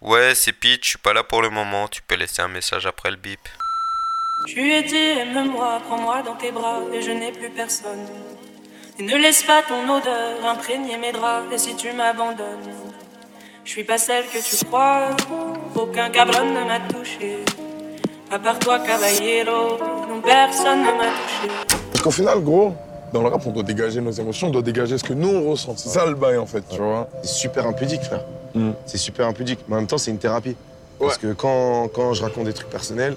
Ouais, c'est Pete, je suis pas là pour le moment. Tu peux laisser un message après le bip. Tu es dit, aime-moi, prends-moi dans tes bras, et je n'ai plus personne. Et ne laisse pas ton odeur imprégner mes draps, et si tu m'abandonnes, je suis pas celle que tu crois. Aucun cabron ne m'a touché. À part toi, caballero, non, personne ne m'a touché. Parce qu'au final, gros, dans le rap, on doit dégager nos émotions, on doit dégager ce que nous on ressent. C'est ça le bail en fait, tu vois. C'est super impudique, frère. Mm. C'est super impudique. Mais en même temps, c'est une thérapie. Parce que quand, quand je raconte des trucs personnels,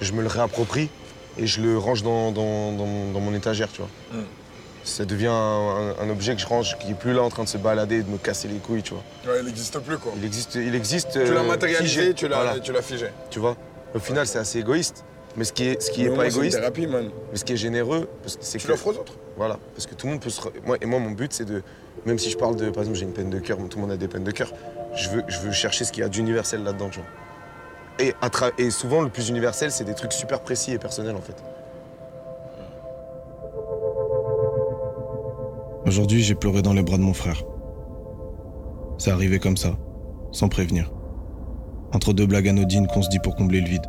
je me le réapproprie et je le range dans, dans, dans- dans mon étagère, tu vois. Mm. Ça devient un, un objet que je range, qui est plus là en train de se balader et de me casser les couilles, tu vois. Ouais, il n'existe plus quoi. Il existe, il existe. Tu euh, l'as matérialisé, figé. tu l'as Voilà, tu l'as figé. tu vois. Au final, c'est assez égoïste. Mais ce qui est, ce qui Mais est pas c'est une égoïste, thérapie, man. mais ce qui est généreux, parce que c'est Tu que. l'offres aux autres. Voilà, parce que tout le monde peut se. Moi, et moi, mon but, c'est de. Même si je parle de. Par exemple, j'ai une peine de cœur, tout le monde a des peines de cœur. Je veux, je veux chercher ce qu'il y a d'universel là-dedans, tu vois. Et, à tra- et souvent, le plus universel, c'est des trucs super précis et personnels, en fait. Aujourd'hui, j'ai pleuré dans les bras de mon frère. C'est arrivé comme ça, sans prévenir. Entre deux blagues anodines qu'on se dit pour combler le vide.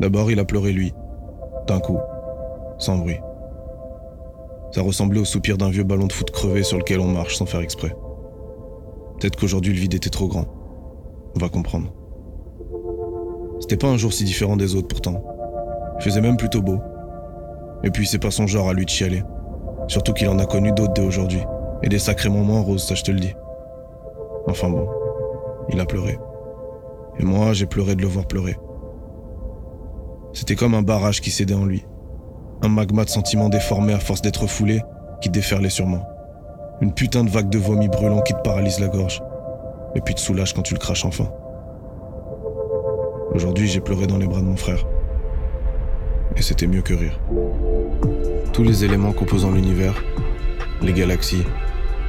D'abord, il a pleuré lui, d'un coup, sans bruit. Ça ressemblait au soupir d'un vieux ballon de foot crevé sur lequel on marche sans faire exprès. Peut-être qu'aujourd'hui le vide était trop grand. On va comprendre. C'était pas un jour si différent des autres pourtant. Il faisait même plutôt beau. Et puis c'est pas son genre à lui de chialer. Surtout qu'il en a connu d'autres dès aujourd'hui. Et des sacrés moments roses, ça je te le dis. Enfin bon, il a pleuré. Et moi, j'ai pleuré de le voir pleurer. C'était comme un barrage qui cédait en lui. Un magma de sentiments déformés à force d'être foulé qui déferlait sur moi. Une putain de vague de vomi brûlant qui te paralyse la gorge. Et puis te soulage quand tu le craches enfin. Aujourd'hui, j'ai pleuré dans les bras de mon frère. Et c'était mieux que rire. Tous les éléments composant l'univers, les galaxies,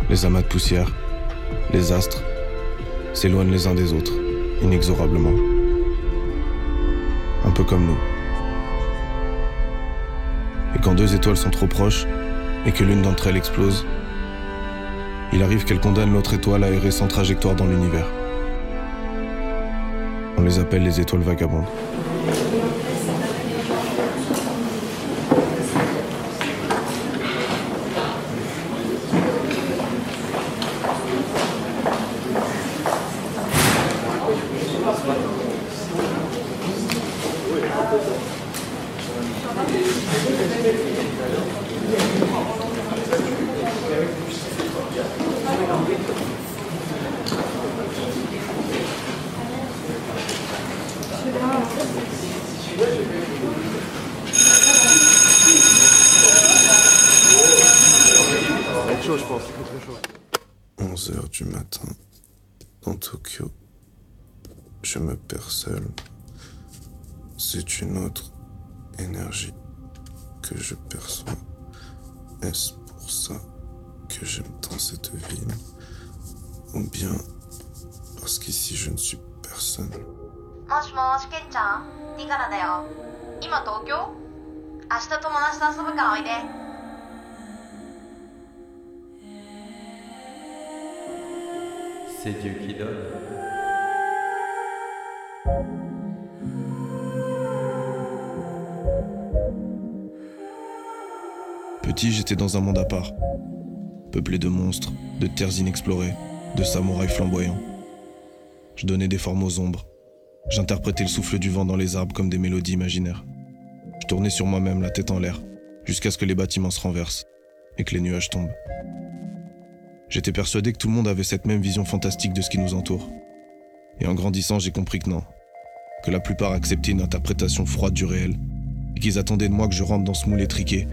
les amas de poussière, les astres, s'éloignent les uns des autres, inexorablement. Un peu comme nous. Quand deux étoiles sont trop proches et que l'une d'entre elles explose, il arrive qu'elle condamne l'autre étoile à errer sans trajectoire dans l'univers. On les appelle les étoiles vagabondes. Petit, j'étais dans un monde à part. Peuplé de monstres, de terres inexplorées, de samouraïs flamboyants. Je donnais des formes aux ombres. J'interprétais le souffle du vent dans les arbres comme des mélodies imaginaires. Je tournais sur moi-même la tête en l'air, jusqu'à ce que les bâtiments se renversent et que les nuages tombent. J'étais persuadé que tout le monde avait cette même vision fantastique de ce qui nous entoure. Et en grandissant, j'ai compris que non. Que la plupart acceptaient une interprétation froide du réel. Et qu'ils attendaient de moi que je rentre dans ce moule étriqué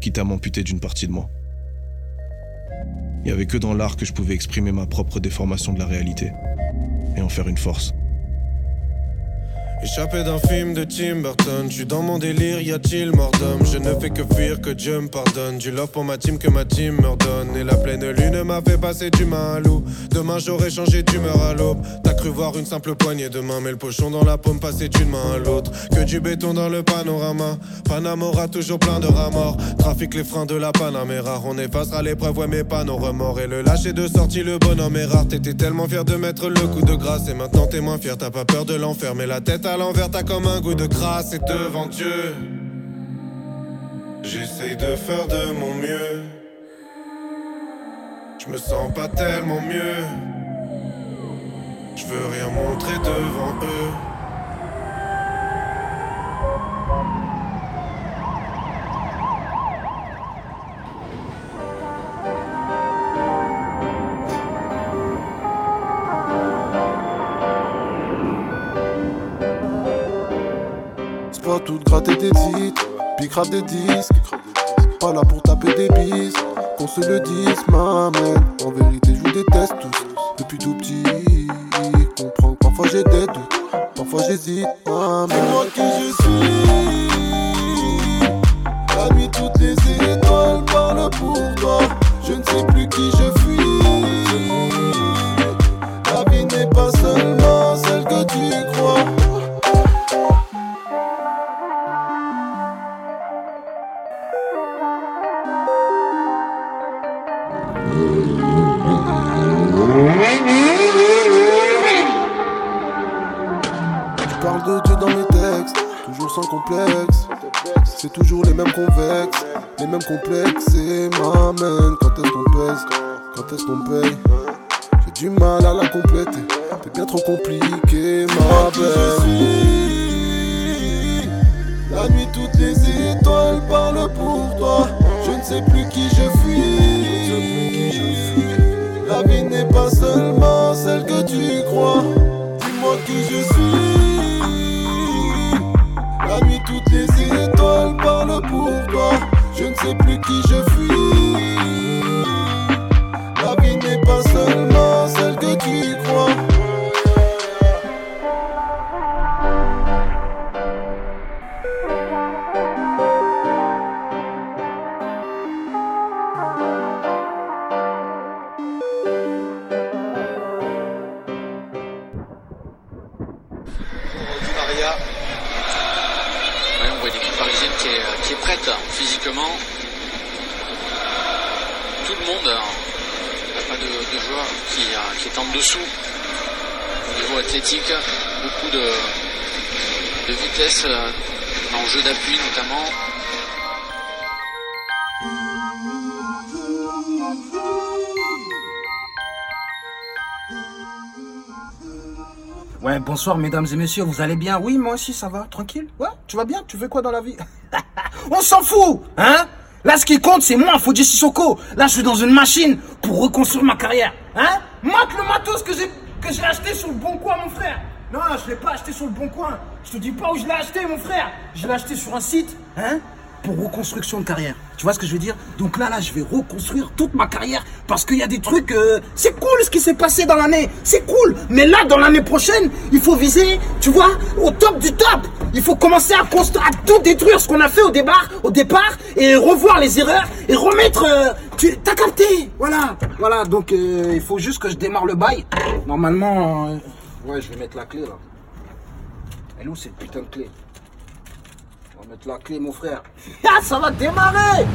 quitte à m'amputer d'une partie de moi. Il n'y avait que dans l'art que je pouvais exprimer ma propre déformation de la réalité et en faire une force. Échappé d'un film de Tim Burton, je suis dans mon délire, y a-t-il mort d'homme? Je ne fais que fuir, que Dieu me pardonne. Du love pour ma team, que ma team me redonne. Et la pleine lune m'a fait passer d'humain à loup. Demain j'aurais changé d'humeur à l'aube. T'as cru voir une simple poignée de main, mais le pochon dans la paume passer d'une main à l'autre. Que du béton dans le panorama. Panamora toujours plein de rats morts. Trafic les freins de la Panamera. On effacera l'épreuve, ouais, mais pas nos remords. Et le lâcher de sortie, le bonhomme est rare. T'étais tellement fier de mettre le coup de grâce. Et maintenant t'es moins fier, t'as pas peur de l'enfer. Mais la tête à l'envers, t'as comme un goût de grâce. Et devant Dieu, j'essaye de faire de mon mieux. Je me sens pas tellement mieux. Je veux rien montrer devant eux. Des titres, puis grave des disques. Pas là pour taper des bises, qu'on se le dise, maman. En vérité, je vous déteste tous, depuis tout petit. Comprends que parfois j'ai des doutes, parfois j'hésite, maman. Dis-moi qui je suis. La nuit, toutes les étoiles parlent pour toi. Je ne sais plus qui je C'est toujours les mêmes convexes, les mêmes complexes. Et m'amène quand est-ce qu'on pèse, quand est-ce qu'on paye. J'ai du mal à la compléter, t'es bien trop compliqué, ma belle. La nuit, toutes les étoiles parlent pour toi. Je ne sais plus qui je fuis. La vie n'est pas seulement celle que tu crois. Dis-moi qui je suis. Sais plus qui je qui, est en dessous au niveau athlétique. Beaucoup de, de vitesse euh, en jeu d'appui notamment. Ouais, bonsoir mesdames et messieurs, vous allez bien? Oui, moi aussi ça va, tranquille? Ouais, tu vas bien? Tu fais quoi dans la vie? On s'en fout, hein? Là, ce qui compte, c'est moi, Fodji Sissoko. Là, je suis dans une machine pour reconstruire ma carrière. Hein? Mate le matos que j'ai acheté sur le bon coin, mon frère. Non, je l'ai pas acheté sur le bon coin. Je te dis pas où je l'ai acheté, mon frère. Je l'ai acheté sur un site, hein reconstruction de carrière. Tu vois ce que je veux dire? Donc là, là, je vais reconstruire toute ma carrière parce qu'il y a des trucs. euh, c'est cool ce qui s'est passé dans l'année. C'est cool. Mais là, dans l'année prochaine, il faut viser, tu vois, au top du top. Il faut commencer à construire, à tout détruire ce qu'on a fait au départ, au départ, et revoir les erreurs et remettre. euh, tu t'as capté? Voilà, voilà. Donc euh, il faut juste que je démarre le bail. Normalement, ouais, je vais mettre la clé là. Elle est où cette putain de clé? La clé, mon frère. Ah, ça va démarrer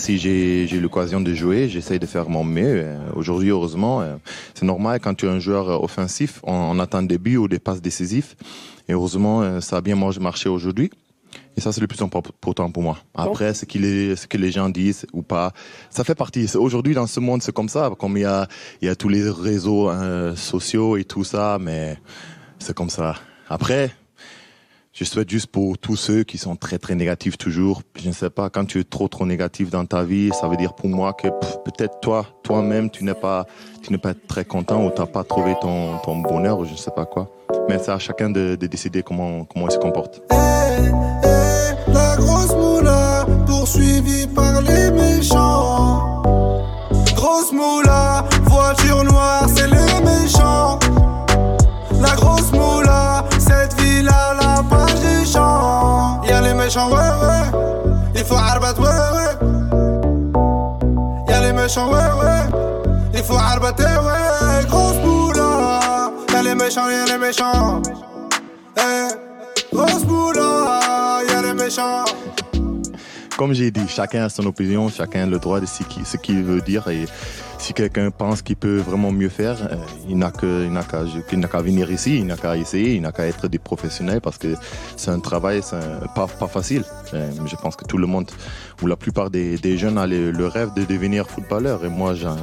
si j'ai j'ai l'occasion de jouer, j'essaye de faire mon mieux. Euh, Aujourd'hui, heureusement, euh, c'est normal quand tu es un joueur euh, offensif, on, on attend des buts ou des passes décisives. Et heureusement, ça a bien mar- marché aujourd'hui. Et ça, c'est le plus important pour moi. Après, ce, qu'il est, ce que les gens disent ou pas, ça fait partie. Aujourd'hui, dans ce monde, c'est comme ça. Comme il y a, il y a tous les réseaux euh, sociaux et tout ça, mais c'est comme ça. Après, je souhaite juste pour tous ceux qui sont très très négatifs toujours. Je ne sais pas, quand tu es trop trop négatif dans ta vie, ça veut dire pour moi que peut-être toi, toi-même, tu n'es pas, tu pas très content ou t'as pas trouvé ton, ton bonheur ou je ne sais pas quoi. Mais c'est à chacun de, de décider comment comment il se comporte. La grosse moula, poursuivie par les méchants. Grosse moula, voiture noire, c'est les méchants. La grosse moula, cette la méchants, ouais, ouais. Il faut arbat, ouais, ouais. Y'a les méchants, ouais, ouais. Il faut arbater, ouais. Grosse moula. Y'a les méchants, y'a les méchants. Eh, grosse moula, y'a les méchants. Comme j'ai dit, chacun a son opinion, chacun a le droit de ce qu'il veut dire et si quelqu'un pense qu'il peut vraiment mieux faire, euh, il n'a qu'à venir ici, il n'a qu'à essayer, il n'a qu'à être des professionnels parce que c'est un travail un- pas, pas facile. Euh, Je pense que tout le monde ou la plupart des, jeunes a le, rêve de devenir footballeur et moi euh,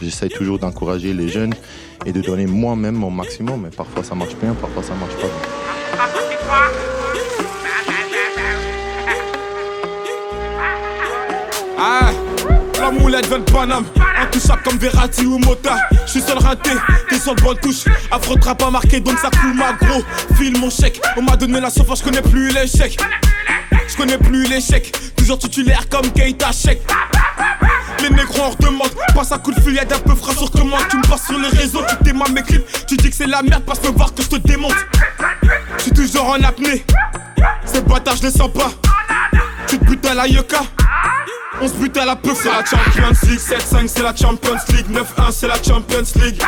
j'essaie toujours d'encourager les jeunes et de donner moi-même mon maximum, mais parfois ça marche bien, parfois ça marche pas bien. Moulette vient de intouchable comme Verratti ou Mota. Je suis seul raté, t'es sur le bonne touche. Affrontera pas marqué, donc ça coule ma gros. File mon chèque, on m'a donné la sauce, je connais plus l'échec. Je connais plus l'échec, toujours titulaire comme Keita Check. Les négros en redemande, passe un coup de fil, y'a d'un peu frais sur commande. Tu me passes sur les réseaux, tu t'aimes mes clips. Tu dis que c'est la merde, passe me voir que je te démonte. Je suis toujours en apnée, ces bâtards je les sens pas. Tu te butes à la yoka. On se bute à la peu, c'est la Champions League 7-5 c'est la Champions League 9-1 c'est la Champions League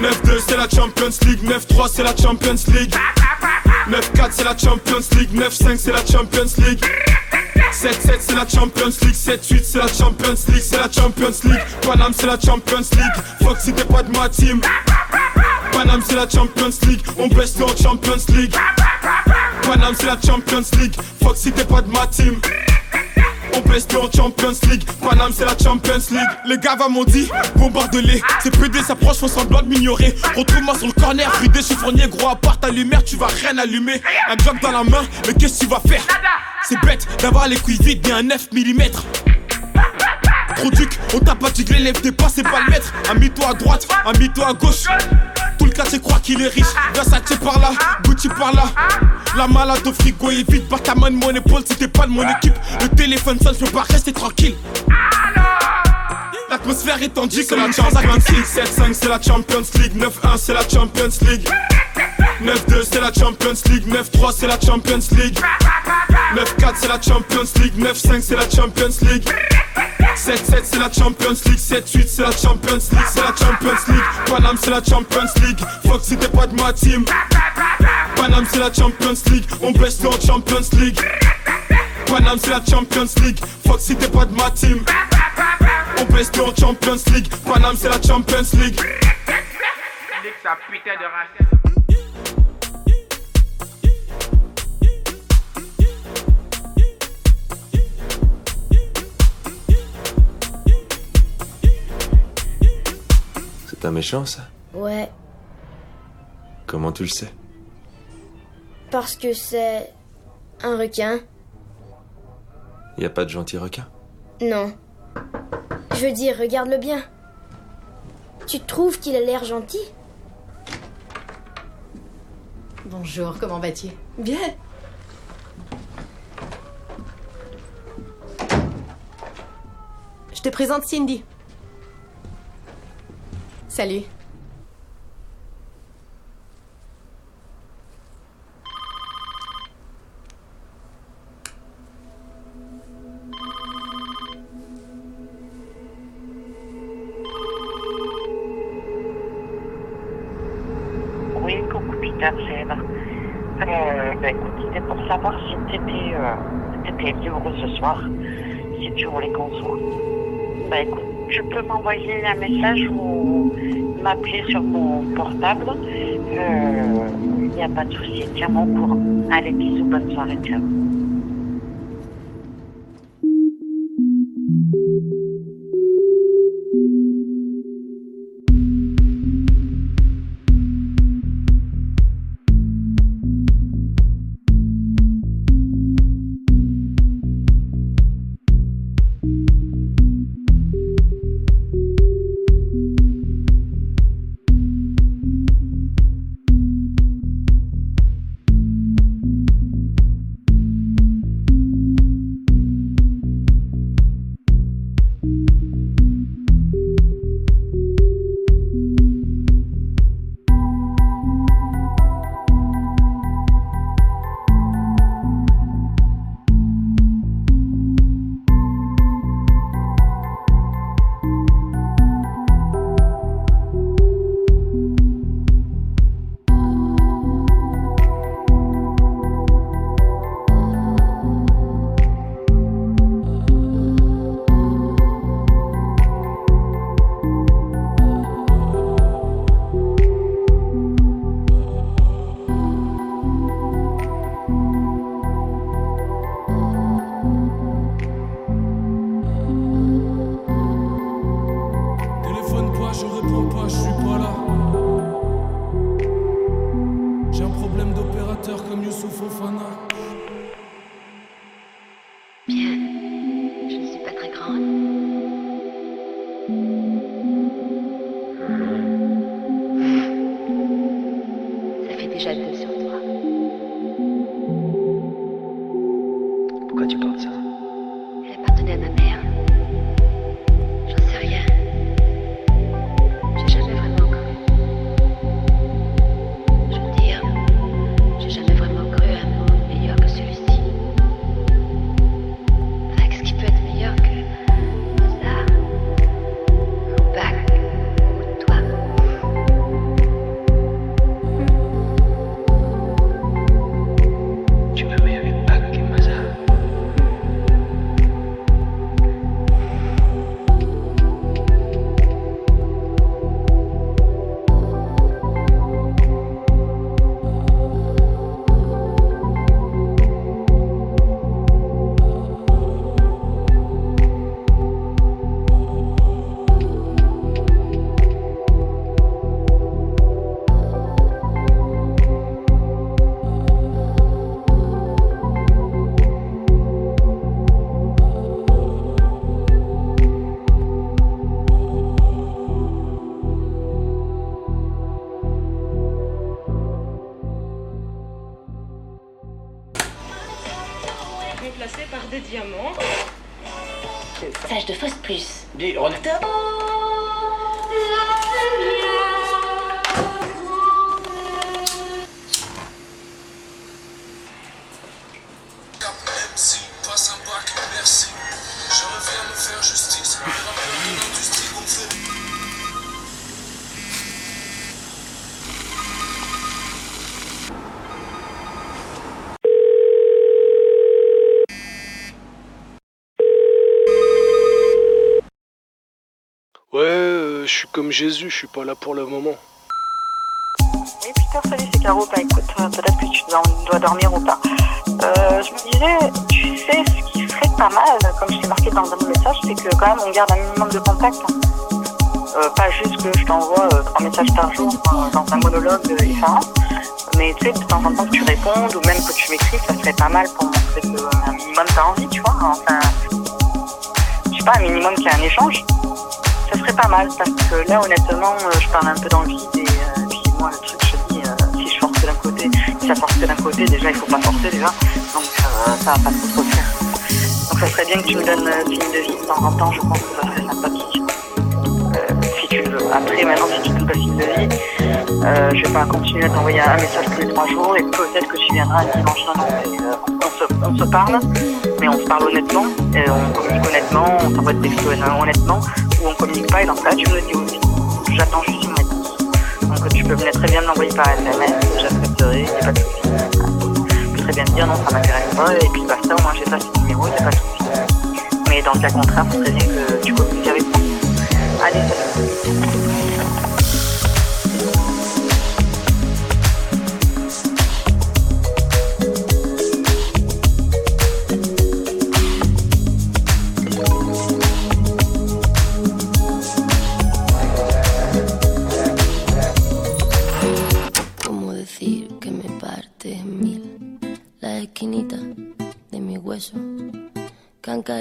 9-2 c'est la Champions League 9-3 c'est la Champions League 9-4 c'est la Champions League 9-5 c'est la Champions League 7-7 c'est la Champions League 7-8 c'est la Champions League C'est la Champions League Paname c'est la Champions League Fuck si t'es pas de ma team Paname c'est la Champions League On baisse en Champions League Paname c'est la Champions League Fuck si t'es pas de ma team on baisse en Champions League, Paname c'est la Champions League. Les gars m'ont dit, bombarde-les C'est PD s'approche, font semblant de m'ignorer. Retrouve-moi sur le corner, fridé chiffonnier Gros à part ta lumière, tu vas rien allumer. Un Glock dans la main, mais qu'est-ce que tu vas faire? C'est bête d'avoir les couilles vides, bien un 9 mm Trop duc, on t'a pas tigré, lève tes pas, c'est pas le maître. Ami-toi à droite, ami-toi à gauche Tout le quartier croit qu'il est riche. Versace par là, Gucci par là. La malade au frigo est vide Pas ta main de mon épaule si t'es pas de mon équipe. Le téléphone sonne, je peux pas rester tranquille. L'atmosphère est tendue c'est la Champions League. 7-5 c'est la Champions League. 9-1 c'est la Champions League 9-2 c'est la Champions League 9-3 c'est la Champions League 9-4 c'est la Champions League 9-5 c'est la Champions League 7-7 c'est la Champions League 7-8 c'est la Champions League C'est la Champions League Paname c'est la Champions League Fuck si t'es pas de ma team Paname c'est la Champions League On baisse en Champions League Paname c'est la Champions League Fuck si t'es pas de ma team On baisse en Champions League Paname c'est la Champions League sa putain de. C'est un méchant, ça Ouais, Comment tu le sais parce que c'est un requin. Y a pas de gentil requin Non. Je veux dire, regarde-le bien. Tu trouves qu'il a l'air gentil Bonjour, comment vas-tu? Bien. Je te présente Cindy. Salut. Oui, coucou Peter, j'aime. Euh, bah écoute, c'était pour savoir si t'étais euh, étais libre ce soir, si tu voulais qu'on se voit. Bah écoute, tu peux m'envoyer un message ou m'appeler sur mon portable. Il n'y a pas de souci, tiens-moi au courant. Allez, bisous, bonne soirée, ciao. Comme Jésus, je suis pas là pour le moment. Oui, Peter, salut, c'est Caro. Bah écoute, euh, peut-être que tu dois, dormir ou pas. Euh, je me disais, tu sais, ce qui serait pas mal, comme je t'ai marqué dans un message, c'est que quand même on garde un minimum de contact. Euh, pas juste que je t'envoie trois messages par jour dans un monologue effarant, mais tu sais, de temps en temps que tu répondes ou même que tu m'écris, ça serait pas mal pour montrer que un minimum t'as envie, tu vois. Enfin, je sais pas, un minimum qu'il y a un échange. Ça serait pas mal parce que là, honnêtement, euh, je parle un peu dans le vide et puis moi, le truc, je dis, euh, si je force d'un côté, si ça force d'un côté, déjà, il faut pas forcer déjà. Donc, euh, ça va pas trop trop le faire. Donc, ça serait bien que tu me donnes signe de vie de temps en temps, je pense que ça serait sympathique. Euh, si tu veux. Après, maintenant, si tu ne donnes pas signe de vie, je vais pas continuer à t'envoyer un message tous les trois jours et peut-être que tu viendras dimanche on, se, parle, mais on se parle honnêtement, et on communique honnêtement, on s'envoie des textos honnêtement, ou on communique pas et dans ce cas, tu me dis aussi. J'attends juste une réponse. Donc tu peux me très bien me l'envoyer par SMS, j'accepterai, il n'y a pas de souci. viens de dire non, ça m'intéresse pas, et puis basta, au moins j'ai pas ce numéro, c'est pas de soucis. Mais dans le cas contraire, faut très bien que tu communiques avec moi. Allez.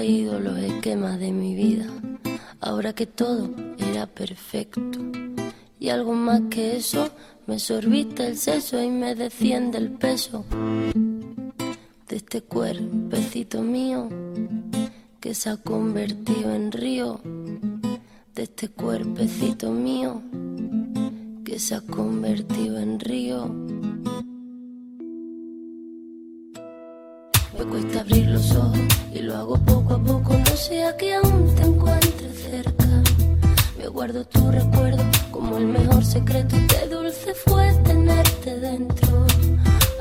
Los esquemas de mi vida, ahora que todo era perfecto. Y algo más que eso, me sorbiste el seso y me desciende el peso de este cuerpecito mío que se ha convertido en río, de este cuerpecito mío que se ha convertido en río. Me cuesta abrir los ojos y lo hago poco a poco, no sea que aún te encuentre cerca. Me guardo tu recuerdo como el mejor secreto, qué dulce fue tenerte dentro.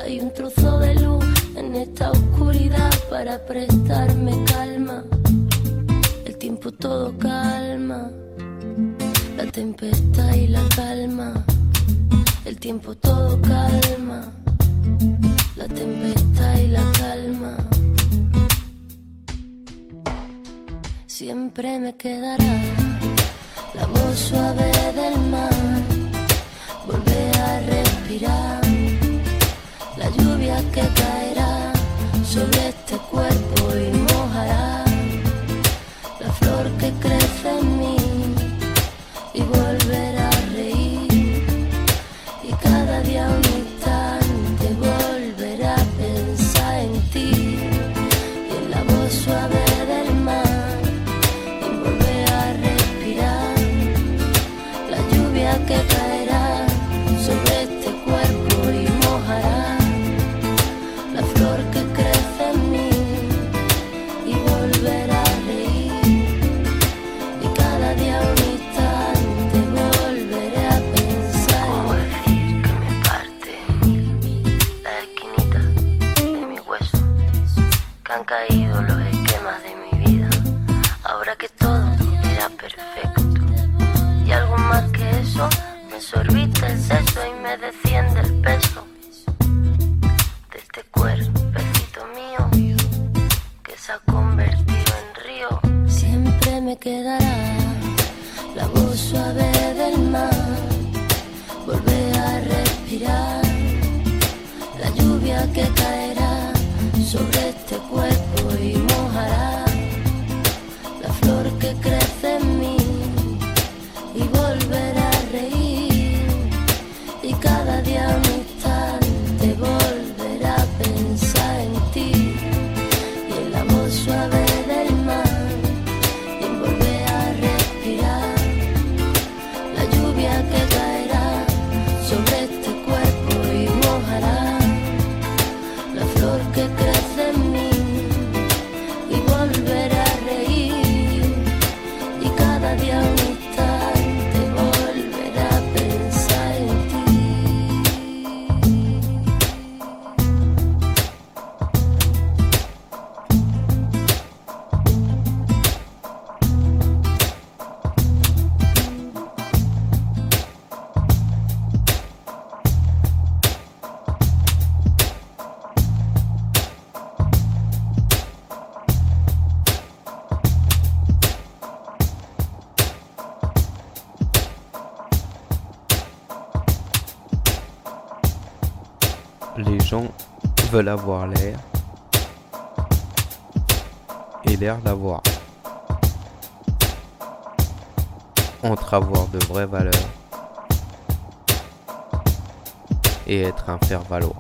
Hay un trozo de luz en esta oscuridad para prestarme calma. El tiempo todo calma la tempestad y la calma, el tiempo todo calma, la tempestad y la calma. Siempre me quedará la voz suave del mar, volver a respirar, la lluvia que caerá sobre veulent avoir l'air et l'air d'avoir. Entre avoir de vraies valeurs et être un faire-valoir.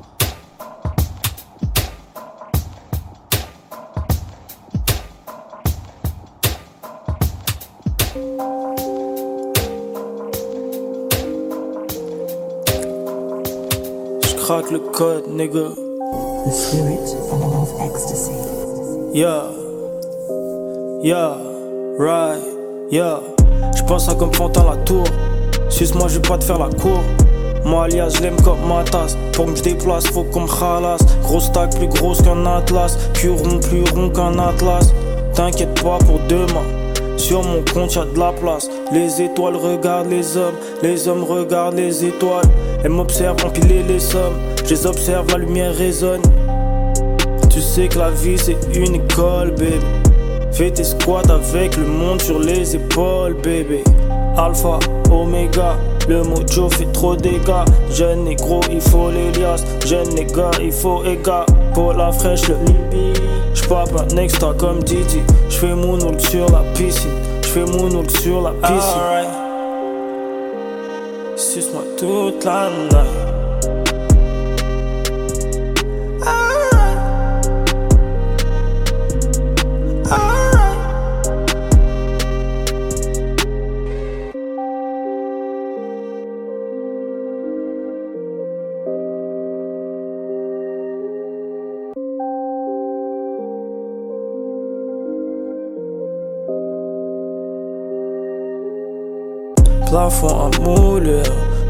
J'craque le code, nigga. The spirit of ecstasy. Yeah. Yeah. Right. Yeah. J'pense à comme Pantin la tour. Suce-moi, je vais pas te faire la cour. Moi, alias, je l'aime comme ma tasse. Pour que je faut qu'on me khalasse. Grosse taille plus grosse qu'un atlas. Plus rond, plus rond qu'un atlas. T'inquiète pas pour demain. Sur mon compte, y'a de la place. Les étoiles regardent les hommes, les hommes regardent les étoiles. Elles m'observent empiler les sommes. Je les observe, la lumière résonne. Tu sais que la vie c'est une école, bébé. Fais tes squats avec le monde sur les épaules, bébé. Alpha, Omega, le mojo fait trop dégâts. Jeune négro, il faut l'Elias. Jeune nègre, il faut Ega. Pour la fraîche, le Libby. J'pape un extra comme Didi. J'fais mon oul sur la piscine. J'fais mon oul sur la piscine. Alright. Suce-moi toute la night. Plafond en moulure,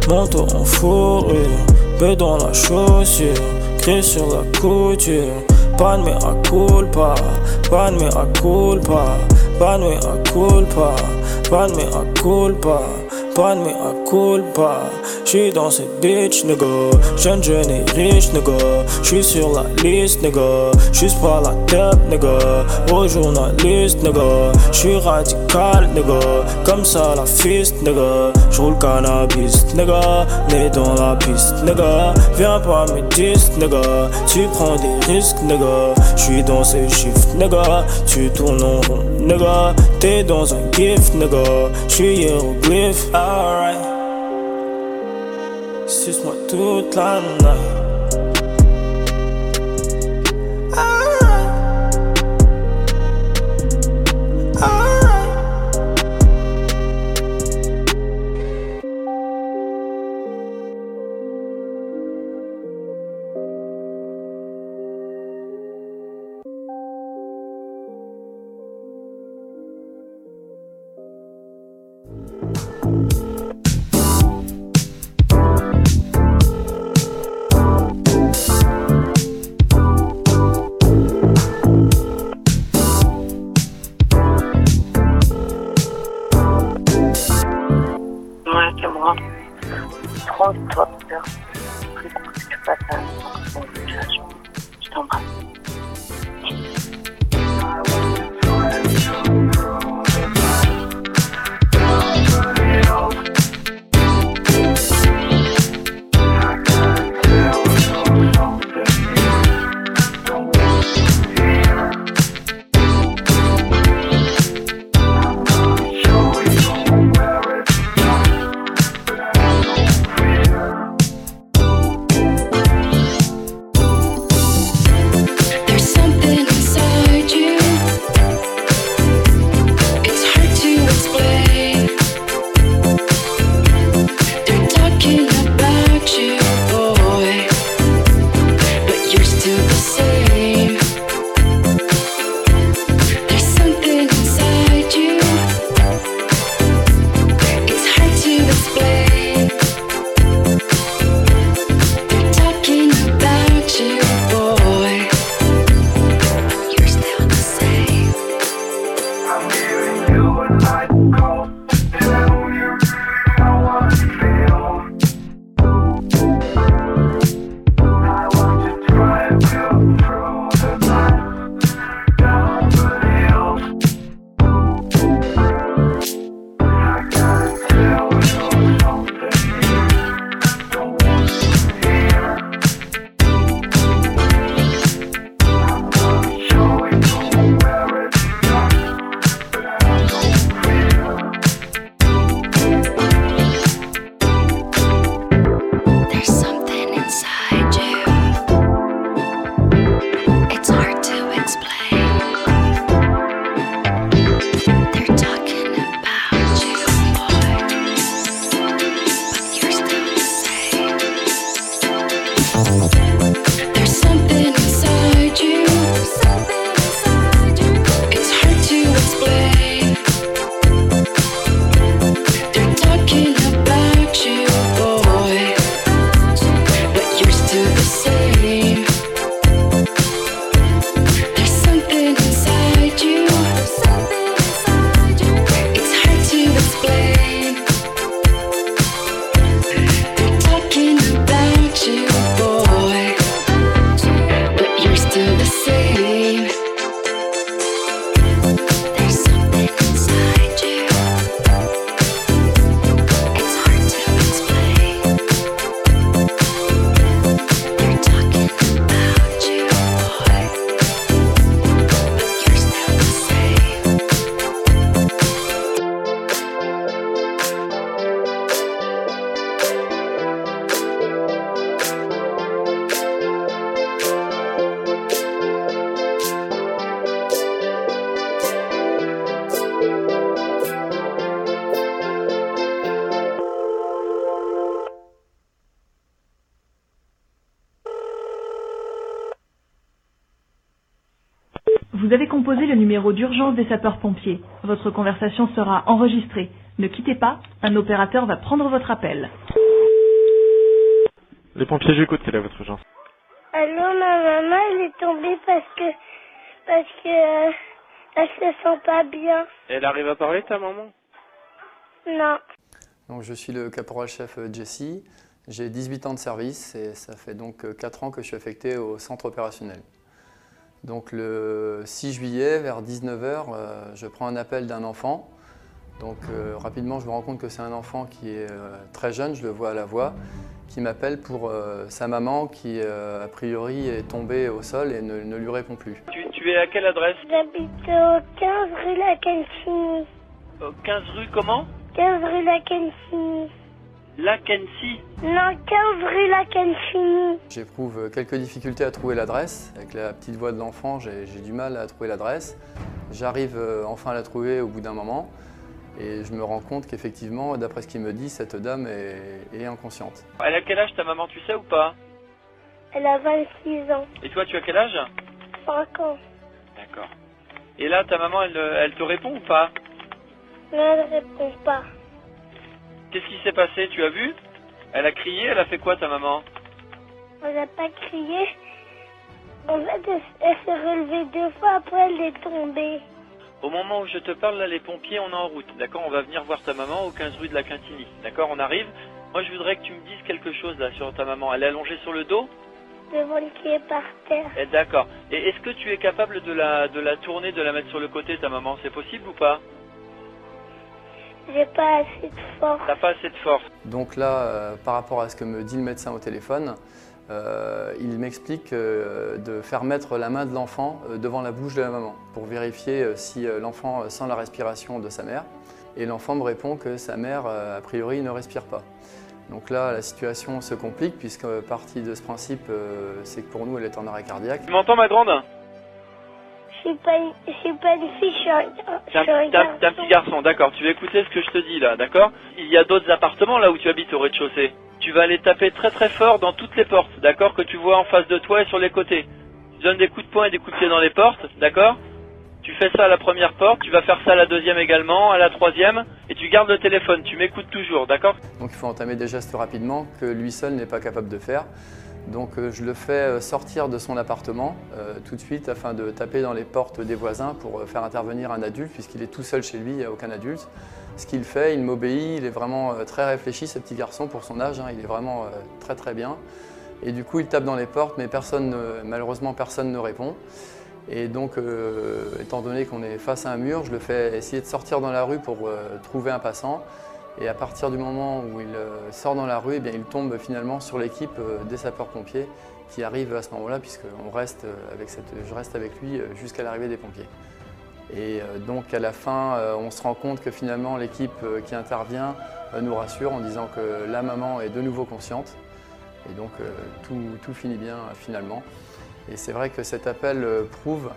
manteau en fourrure, peu dans la chaussure, gris sur la couture. Pas de mea culpa, pas. De mea culpa, pas de mea culpa, pas. De mea culpa, pas de mea culpa. J'suis dans cette bitch, nigga. Jeune, jeune et riche, nigga. J'suis sur la liste, nigga. Juste pas la tête, nigga. Au journaliste, nigga. J'suis radical, nigga. Comme ça, la fist, nigga. J'roule cannabis, nigga. Né dans la piste, nigga. Viens pas me dis, nigga. Tu prends des risques, nigga. J'suis dans ces chiffres, nigga. Tu tournes en rond, nigga. T'es dans un gift, nigga. J'suis hiéroglyphe, alright. Suce-moi toute la night. Numéro d'urgence des sapeurs-pompiers. Votre conversation sera enregistrée. Ne quittez pas, un opérateur va prendre votre appel. Les pompiers, j'écoute, quelle est votre urgence? Allô, ma maman, elle est tombée parce que, parce que, euh, elle se sent pas bien. Elle arrive à parler, ta maman? Non. Donc, je suis le caporal-chef euh, Jesse. J'ai 18 ans de service et ça fait donc 4 ans que je suis affecté au centre opérationnel. Donc le 6 juillet, vers 19h, je prends un appel d'un enfant. Donc euh, rapidement, je me rends compte que c'est un enfant qui est euh, très jeune, je le vois à la voix, qui m'appelle pour euh, sa maman qui, euh, a priori, est tombée au sol et ne, ne lui répond plus. tu, tu es à quelle adresse? J'habite au 15 rue La. Au 15 rue comment? 15 rue La Cancini. La Kensi. Non, 15 rue La Cancini. J'éprouve quelques difficultés à trouver l'adresse. Avec la petite voix de l'enfant, j'ai j'ai du mal à trouver l'adresse. J'arrive euh, enfin à la trouver au bout d'un moment. Et je me rends compte qu'effectivement, d'après ce qu'il me dit, cette dame est, est inconsciente. Elle a quel âge ta maman, tu sais ou pas? Elle a 26 ans. Et toi, tu as quel âge? 5 ans. D'accord. Et là, ta maman, elle, elle te répond ou pas? Elle répond pas. Qu'est-ce qui s'est passé Tu as vu? Elle a crié, elle a fait quoi ta maman? Elle n'a pas crié. En fait, elle, elle s'est relevée deux fois, après elle est tombée. Au moment où je te parle, là, les pompiers, on est en route. D'accord? On va venir voir ta maman au 15 rue de la Quintini. D'accord? On arrive. Moi, je voudrais que tu me dises quelque chose là sur ta maman. Elle est allongée sur le dos? Devant le pied par terre. Eh, D'accord. Et est-ce que tu es capable de la, de la tourner, de la mettre sur le côté, ta maman? C'est possible ou pas? J'ai pas assez de force. T'as pas assez de force. Donc là, euh, par rapport à ce que me dit le médecin au téléphone, euh, il m'explique euh, de faire mettre la main de l'enfant euh, devant la bouche de la maman pour vérifier euh, si euh, l'enfant sent la respiration de sa mère. Et l'enfant me répond que sa mère, euh, a priori, ne respire pas. Donc là, la situation se complique puisque euh, partie de ce principe, euh, c'est que pour nous, elle est en arrêt cardiaque. Tu m'entends, ma grande? Suis pas une, je suis pas une fille, je suis un, je T'es un, suis un t'es un- garçon. t'es un petit garçon, d'accord. Tu vas écouter ce que je te dis là, d'accord Il y a d'autres appartements là où tu habites au rez-de-chaussée. Tu vas aller taper très très fort dans toutes les portes, d'accord Que tu vois en face de toi et sur les côtés. Tu donnes des coups de poing et des coups de pied dans les portes, d'accord Tu fais ça à la première porte, tu vas faire ça à la deuxième également, à la troisième, et tu gardes le téléphone, tu m'écoutes toujours, d'accord Donc il faut entamer des gestes rapidement que lui seul n'est pas capable de faire. Donc euh, je le fais euh, sortir de son appartement euh, tout de suite afin de taper dans les portes des voisins pour faire intervenir un adulte puisqu'il est tout seul chez lui, il n'y a aucun adulte. Ce qu'il fait, il m'obéit, il est vraiment très réfléchi ce petit garçon pour son âge, hein, il est vraiment très très bien. Et du coup il tape dans les portes mais personne, ne- malheureusement personne ne répond. Et donc, étant donné qu'on est face à un mur, je le fais essayer de sortir dans la rue pour trouver un passant. Et à partir du moment où il euh, sort dans la rue, eh bien, il tombe finalement sur l'équipe euh, des sapeurs-pompiers qui arrive à ce moment-là, puisqu'on reste euh, avec cette, je reste avec lui jusqu'à l'arrivée des pompiers. Et donc à la fin, on se rend compte que finalement l'équipe qui intervient nous rassure en disant que la maman est de nouveau consciente. Et donc tout, tout finit bien finalement. Et c'est vrai que cet appel prouve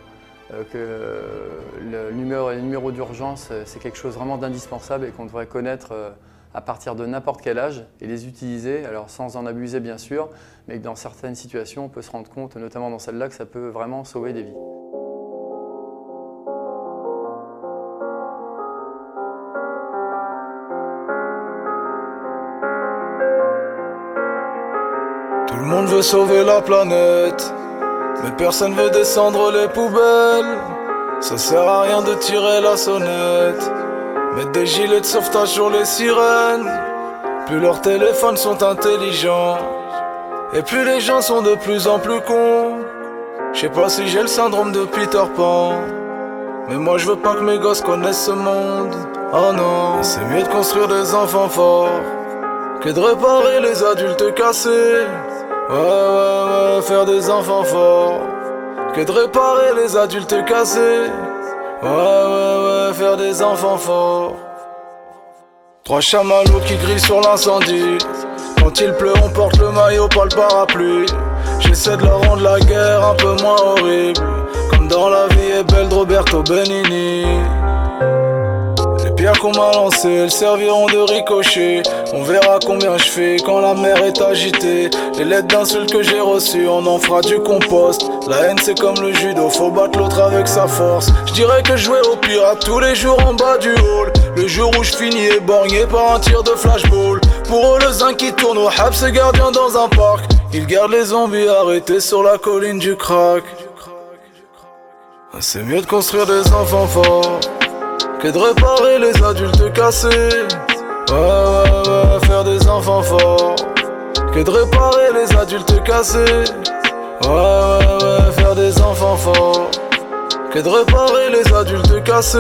que euh, le numéro, d'urgence, euh, c'est quelque chose vraiment d'indispensable et qu'on devrait connaître euh, à partir de n'importe quel âge et les utiliser, alors sans en abuser bien sûr, mais que dans certaines situations, on peut se rendre compte, notamment dans celle-là, que ça peut vraiment sauver des vies. Tout le monde veut sauver la planète, mais personne veut descendre les poubelles. Ça sert à rien de tirer la sonnette. Mettre des gilets de sauvetage sur les sirènes. Plus leurs téléphones sont intelligents. Et plus les gens sont de plus en plus cons. Je sais pas si j'ai le syndrome de Peter Pan. Mais moi je veux pas que mes gosses connaissent ce monde. Oh non, c'est mieux de construire des enfants forts que de réparer les adultes cassés. Ouais, ouais, ouais, faire des enfants forts que de réparer les adultes cassés. Ouais, ouais, ouais, faire des enfants forts. Trois chamallows qui grillent sur l'incendie. Quand il pleut, on porte le maillot, pas le parapluie. J'essaie de leur rendre la guerre un peu moins horrible. Comme dans La vie est belle de Roberto Benigni. Qu'on m'a lancées, elles serviront de ricochet. On verra combien je fais quand la mer est agitée. Les lettres d'insultes que j'ai reçues, on en fera du compost. La haine c'est comme le judo, faut battre l'autre avec sa force. Je dirais que je jouais au pirate tous les jours en bas du hall. Le jour où je finis éborgné par un tir de flashball. Pour eux, le zinc qui tourne au hab, c'est gardien dans un parc. Ils gardent les zombies arrêtés sur la colline du crack. C'est mieux de construire des enfants forts que de réparer les adultes cassés. Ouais, ouais, ouais, faire des enfants forts que de réparer les adultes cassés. Ouais, ouais, ouais, faire des enfants forts que de réparer les adultes cassés.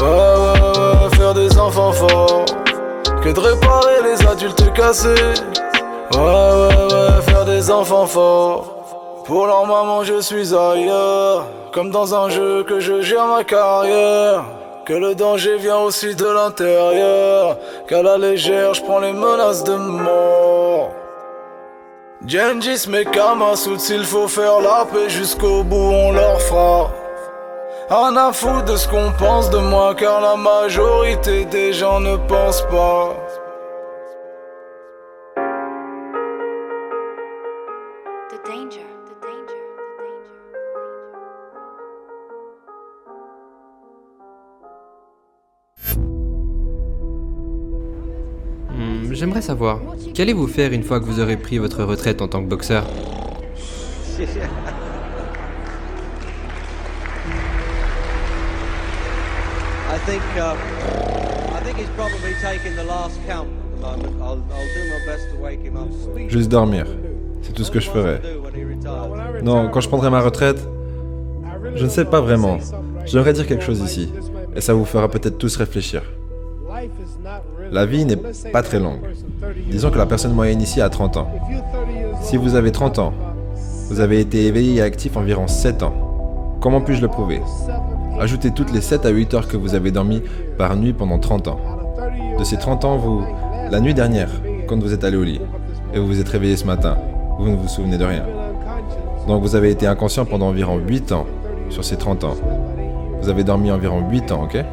Ouais, ouais, ouais, faire des enfants forts que de réparer les adultes cassés. Ouais, ouais, ouais, faire des enfants forts. Pour leur maman, je suis ailleurs. Comme dans un jeu que je gère ma carrière. Que le danger vient aussi de l'intérieur. Qu'à la légère, je prends les menaces de mort. Gengis, mes Kamasuts, s'il faut faire la paix jusqu'au bout, on leur fera. Un à foutre de ce qu'on pense de moi, car la majorité des gens ne pensent pas. J'aimerais savoir, qu'allez-vous faire une fois que vous aurez pris votre retraite en tant que boxeur? I think uh, I think he's probably taking the last count at the moment. I'll, I'll do my best to wake him up. for you. Juste dormir. C'est tout ce que je ferais. Non, quand je prendrai ma retraite, je ne sais pas vraiment. J'aimerais dire quelque chose ici. Et ça vous fera peut-être tous réfléchir. La vie n'est pas très longue. Disons que la personne moyenne ici a 30 ans. Si vous avez 30 ans, vous avez été éveillé et actif environ 7 ans. Comment puis-je le prouver? Ajoutez toutes les 7 à 8 heures que vous avez dormi par nuit pendant 30 ans. De ces 30 ans, vous, la nuit dernière, quand vous êtes allé au lit, et vous vous êtes réveillé ce matin, vous ne vous souvenez de rien. Donc vous avez été inconscient pendant environ 8 ans sur ces 30 ans. Vous avez dormi environ 8 ans, ok?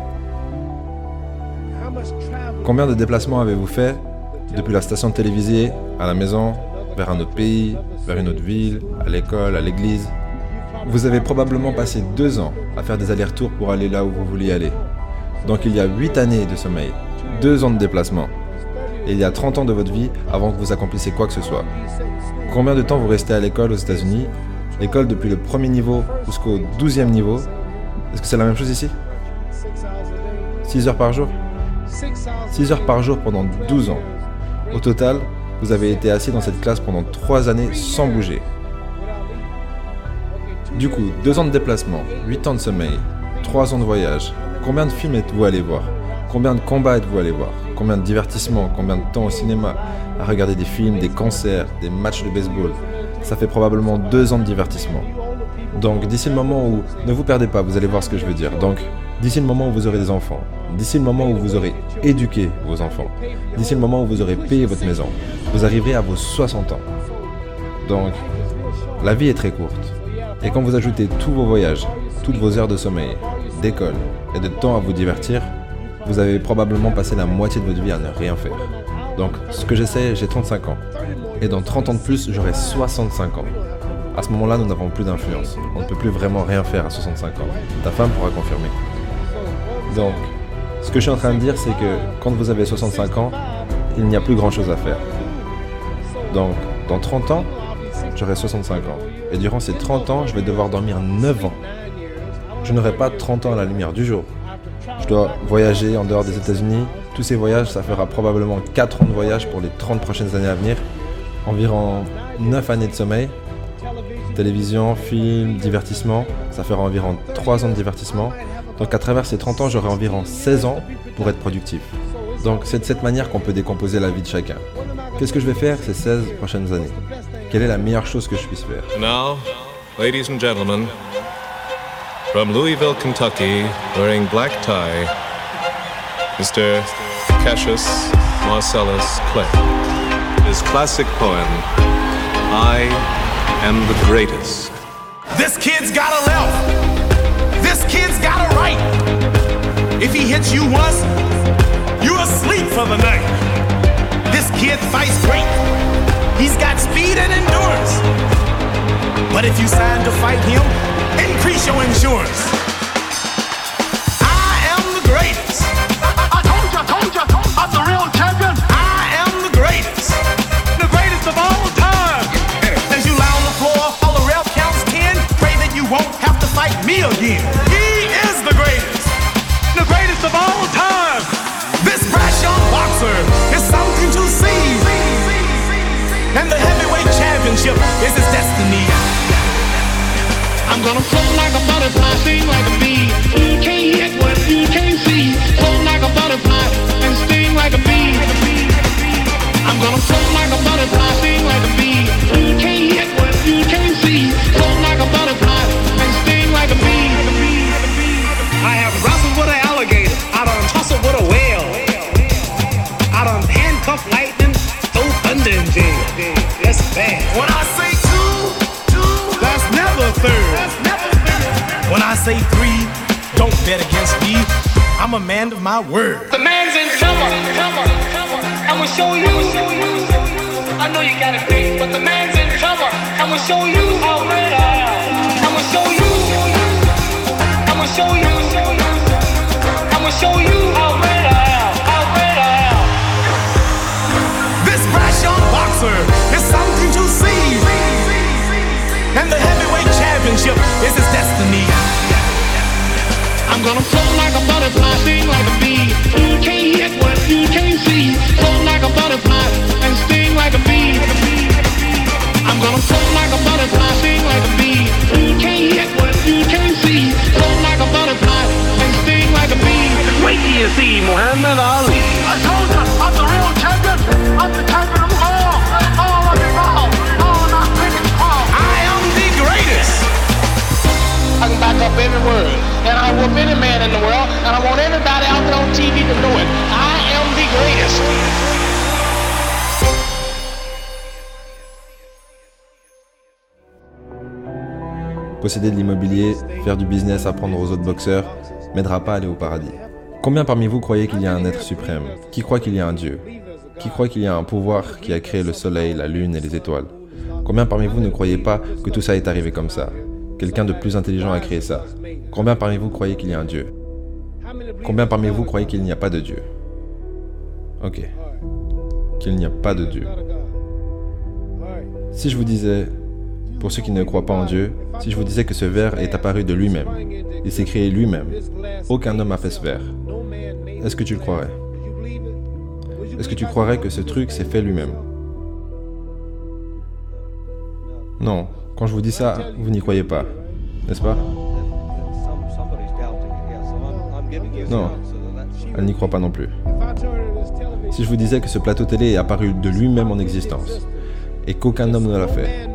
Combien de déplacements avez-vous fait depuis la station télévisée à la maison, vers un autre pays, vers une autre ville, à l'école, à l'église? Vous avez probablement passé deux ans à faire des allers-retours pour aller là où vous vouliez aller. Donc il y a 8 années de sommeil, 2 ans de déplacement. Et il y a 30 ans de votre vie avant que vous accomplissiez quoi que ce soit. Combien de temps vous restez à l'école aux États-Unis? L'école depuis le premier niveau jusqu'au 12e niveau Est-ce que c'est la même chose ici? 6 heures par jour? 6 heures par jour pendant 12 ans. Au total, vous avez été assis dans cette classe pendant 3 années sans bouger. Du coup, 2 ans de déplacement, 8 ans de sommeil, 3 ans de voyage. Combien de films êtes-vous allé voir? Combien de combats êtes-vous allé voir? Combien de divertissements? Combien de temps au cinéma À regarder des films, des concerts, des matchs de baseball? Ça fait probablement 2 ans de divertissement. Donc d'ici le moment où... Ne vous perdez pas, vous allez voir ce que je veux dire. Donc d'ici le moment où vous aurez des enfants, d'ici le moment où vous aurez éduqué vos enfants, d'ici le moment où vous aurez payé votre maison, vous arriverez à vos 60 ans. Donc, la vie est très courte. Et quand vous ajoutez tous vos voyages, toutes vos heures de sommeil, d'école et de temps à vous divertir, vous avez probablement passé la moitié de votre vie à ne rien faire. Donc, ce que j'essaie, j'ai 35 ans. Et dans 30 ans de plus, j'aurai 65 ans. À ce moment-là, nous n'avons plus d'influence. On ne peut plus vraiment rien faire à 65 ans. Ta femme pourra confirmer. Donc, ce que je suis en train de dire, c'est que quand vous avez 65 ans, il n'y a plus grand-chose à faire. Donc, dans 30 ans, j'aurai 65 ans. Et durant ces 30 ans, je vais devoir dormir 9 ans. Je n'aurai pas 30 ans à la lumière du jour. Je dois voyager en dehors des États-Unis. Tous ces voyages, ça fera probablement 4 ans de voyage pour les 30 prochaines années à venir. Environ 9 années de sommeil. Télévision, film, divertissement. Ça fera environ 3 ans de divertissement. Donc à travers ces 30 ans, j'aurai environ 16 ans pour être productif. Donc c'est de cette manière qu'on peut décomposer la vie de chacun. Qu'est-ce que je vais faire ces 16 prochaines années? Quelle est la meilleure chose que je puisse faire? Now, ladies and gentlemen, from Louisville, Kentucky, wearing black tie, Mr. Cassius Marcellus Clay. His classic poem, I am the greatest. This kid's got a left. right. If he hits you once, you're asleep for the night. This kid fights great. He's got speed and endurance. But if you sign to fight him, increase your insurance. I am the greatest. I told told I'm the real champion. I am the greatest. The greatest of all time. As you lie on the floor, all the ref counts ten. Pray that you won't have to fight me again. Gonna like a butterfly, sting like a bee. You can't hit what you can't see. Like a butterfly and sting like a bee. I'm gonna like a butterfly, sting like a bee. You can't hit what you can't see. Like a butterfly and sting like a bee. I have wrestled with alligator. I done tussled with a whale. I done handcuffed lightning, thunder. That's bad. Say three, don't bet against me. I'm a man of my word. The man's in trouble, trouble, trouble. I'ma show you. Show you, show you. I know you got it big, but the man's in trouble. I'ma show you how great I am. I'ma show you. I'ma show you. I'ma show you how great I am. How great I am. This brash young boxer is something to see. And the heavyweight championship is his destiny. I'm gonna float like a butterfly, sting like a bee. You can't hit what you can't see. Float like a butterfly and sting like a bee. I'm gonna float like a butterfly, sting like a bee. You can't hit what you can't see. Float like a butterfly and sting like a bee. Wait till you see Muhammad Ali. I told you, I'm the real champion. I'm the champion Posséder de l'immobilier, faire du business, apprendre aux autres boxeurs, m'aidera pas à aller au paradis. Combien parmi vous croyez qu'il y a un être suprême? Qui croit qu'il y a un Dieu? Qui croit qu'il y a un pouvoir qui a créé le soleil, la lune et les étoiles? Combien parmi vous ne croyez pas que tout ça est arrivé comme ça? Quelqu'un de plus intelligent a créé ça. Combien parmi vous croyez qu'il y a un Dieu? Combien parmi vous croyez qu'il n'y a pas de Dieu? Ok. Qu'il n'y a pas de Dieu. Si je vous disais, pour ceux qui ne croient pas en Dieu, si je vous disais que ce verre est apparu de lui-même, il s'est créé lui-même, aucun homme a fait ce verre, est-ce que tu le croirais? Est-ce que tu croirais que ce truc s'est fait lui-même? Non, quand je vous dis ça, vous n'y croyez pas, n'est-ce pas? Non, elle n'y croit pas non plus. Si je vous disais que ce plateau télé est apparu de lui-même en existence, et qu'aucun homme ne l'a fait,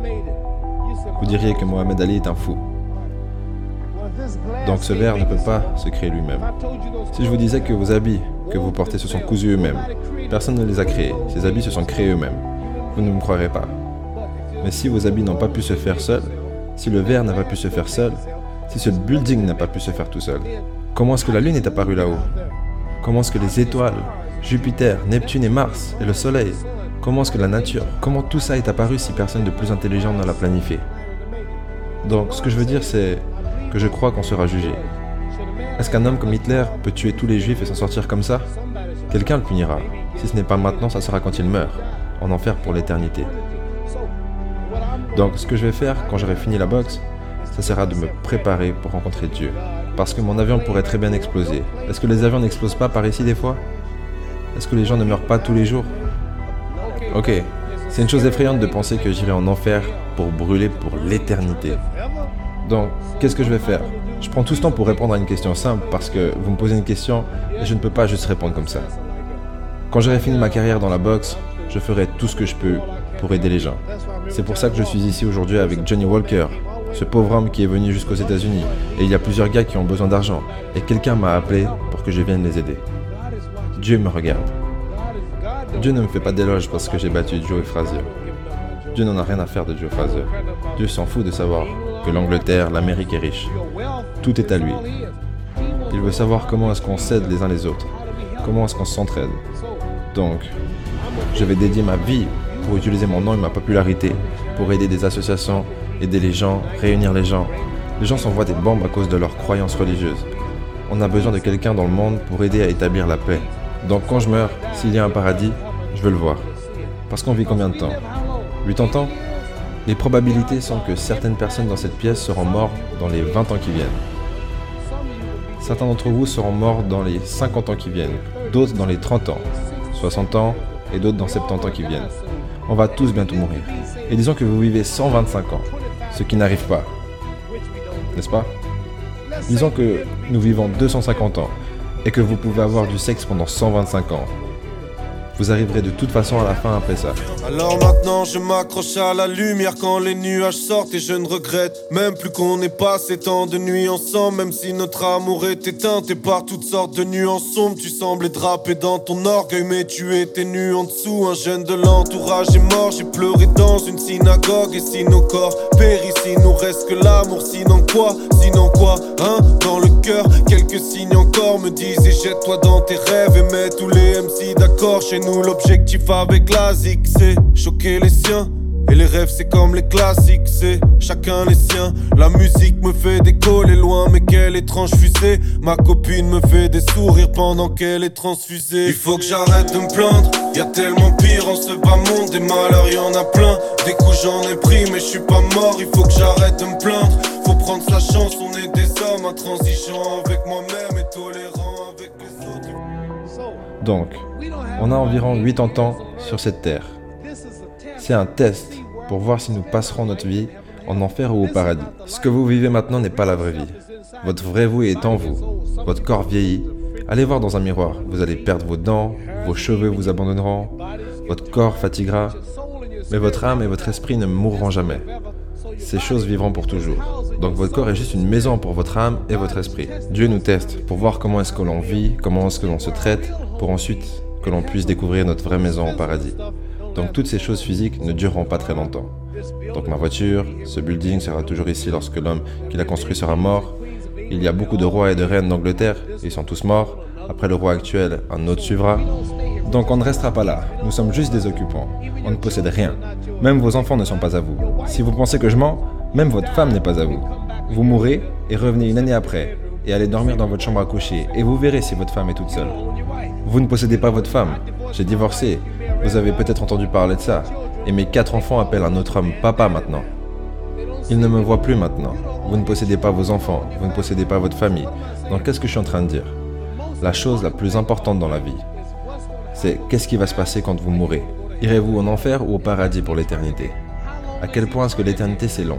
vous diriez que Mohamed Ali est un fou. Donc ce verre ne peut pas se créer lui-même. Si je vous disais que vos habits que vous portez se sont cousus eux-mêmes, personne ne les a créés, ces habits se sont créés eux-mêmes, vous ne me croirez pas. Mais si vos habits n'ont pas pu se faire seuls, si le verre n'a pas pu se faire seul, si ce building n'a pas pu se faire tout seul, comment est-ce que la Lune est apparue là-haut? Comment est-ce que les étoiles, Jupiter, Neptune et Mars, et le Soleil, comment est-ce que la nature, comment tout ça est apparu si personne de plus intelligent ne l'a planifié? Donc ce que je veux dire c'est que je crois qu'on sera jugé. Est-ce qu'un homme comme Hitler peut tuer tous les juifs et s'en sortir comme ça? Quelqu'un le punira. Si ce n'est pas maintenant, ça sera quand il meurt, en enfer pour l'éternité. Donc ce que je vais faire quand j'aurai fini la boxe, ça sera de me préparer pour rencontrer Dieu. Parce que mon avion pourrait très bien exploser. Est-ce que les avions n'explosent pas par ici des fois? Est-ce que les gens ne meurent pas tous les jours? Ok, c'est une chose effrayante de penser que j'irai en enfer pour brûler pour l'éternité. Donc, qu'est-ce que je vais faire? Je prends tout ce temps pour répondre à une question simple parce que vous me posez une question et je ne peux pas juste répondre comme ça. Quand j'aurai fini ma carrière dans la boxe, je ferai tout ce que je peux pour aider les gens. C'est pour ça que je suis ici aujourd'hui avec Johnny Walker, ce pauvre homme qui est venu jusqu'aux États-Unis. Et il y a plusieurs gars qui ont besoin d'argent. Et quelqu'un m'a appelé pour que je vienne les aider. Dieu me regarde. Dieu ne me fait pas d'éloge parce que j'ai battu Joe Frazier. Dieu n'en a rien à faire de Joe Frazier. Dieu s'en fout de savoir que l'Angleterre, l'Amérique est riche. Tout est à lui. Il veut savoir comment est-ce qu'on s'aide les uns les autres. Comment est-ce qu'on s'entraide. Donc, Je vais dédier ma vie pour utiliser mon nom et ma popularité, pour aider des associations, aider les gens, réunir les gens. Les gens s'envoient des bombes à cause de leurs croyances religieuses. On a besoin de quelqu'un dans le monde pour aider à établir la paix. Donc quand je meurs, s'il y a un paradis, je veux le voir. Parce qu'on vit combien de temps? 80 ans? Les probabilités sont que certaines personnes dans cette pièce seront mortes dans les 20 ans qui viennent. Certains d'entre vous seront morts dans les 50 ans qui viennent, d'autres dans les 30 ans, 60 ans et d'autres dans 70 ans qui viennent. On va tous bientôt mourir. Et disons que vous vivez 125 ans, ce qui n'arrive pas. N'est-ce pas? Disons que nous vivons 250 ans et que vous pouvez avoir du sexe pendant 125 ans. Vous arriverez de toute façon à la fin après ça. Alors maintenant je m'accroche à la lumière quand les nuages sortent et je ne regrette même plus qu'on ait passé tant de nuits ensemble même si notre amour éteint et par toutes sortes de nuances sombres tu semblais draper dans ton orgueil mais tu étais nu en dessous un jeune de l'entourage est mort j'ai pleuré dans une synagogue et si nos corps périssent il nous reste que l'amour sinon quoi sinon quoi hein dans le cœur quelques signes encore me disent et jette-toi dans tes rêves et mets tous les MC d'accord chez nous l'objectif avec la c'est choquer les siens et les rêves c'est comme les classiques, c'est chacun les siens. La musique me fait décoller loin, mais quelle étrange fusée. Ma copine me fait des sourires pendant qu'elle est transfusée. Il faut que j'arrête de me plaindre, y a tellement pire en ce bas monde. Des malheurs y en a plein, des coups j'en ai pris, mais je suis pas mort. Il faut que j'arrête de me plaindre, faut prendre sa chance. On est des hommes intransigeants avec moi-même et tolérants avec les. Donc, on a environ 80 ans sur cette terre. C'est un test pour voir si nous passerons notre vie en enfer ou au paradis. Ce que vous vivez maintenant n'est pas la vraie vie. Votre vrai vous est en vous. Votre corps vieillit. Allez voir dans un miroir. Vous allez perdre vos dents, vos cheveux vous abandonneront, votre corps fatiguera, mais votre âme et votre esprit ne mourront jamais. Ces choses vivront pour toujours. Donc votre corps est juste une maison pour votre âme et votre esprit. Dieu nous teste pour voir comment est-ce que l'on vit, comment est-ce que l'on se traite, pour ensuite que l'on puisse découvrir notre vraie maison au paradis. Donc toutes ces choses physiques ne dureront pas très longtemps. Donc ma voiture, ce building sera toujours ici lorsque l'homme qui l'a construit sera mort. Il y a beaucoup de rois et de reines d'Angleterre, ils sont tous morts. Après le roi actuel, un autre suivra. Donc on ne restera pas là, nous sommes juste des occupants. On ne possède rien. Même vos enfants ne sont pas à vous. Si vous pensez que je mens, même votre femme n'est pas à vous. Vous mourrez et revenez une année après et allez dormir dans votre chambre à coucher et vous verrez si votre femme est toute seule. Vous ne possédez pas votre femme. J'ai divorcé. Vous avez peut-être entendu parler de ça. Et mes quatre enfants appellent un autre homme papa maintenant. Ils ne me voient plus maintenant. Vous ne possédez pas vos enfants. Vous ne possédez pas votre famille. Donc qu'est-ce que je suis en train de dire? La chose la plus importante dans la vie, c'est qu'est-ce qui va se passer quand vous mourrez? Irez-vous en enfer ou au paradis pour l'éternité? À quel point est-ce que l'éternité c'est long?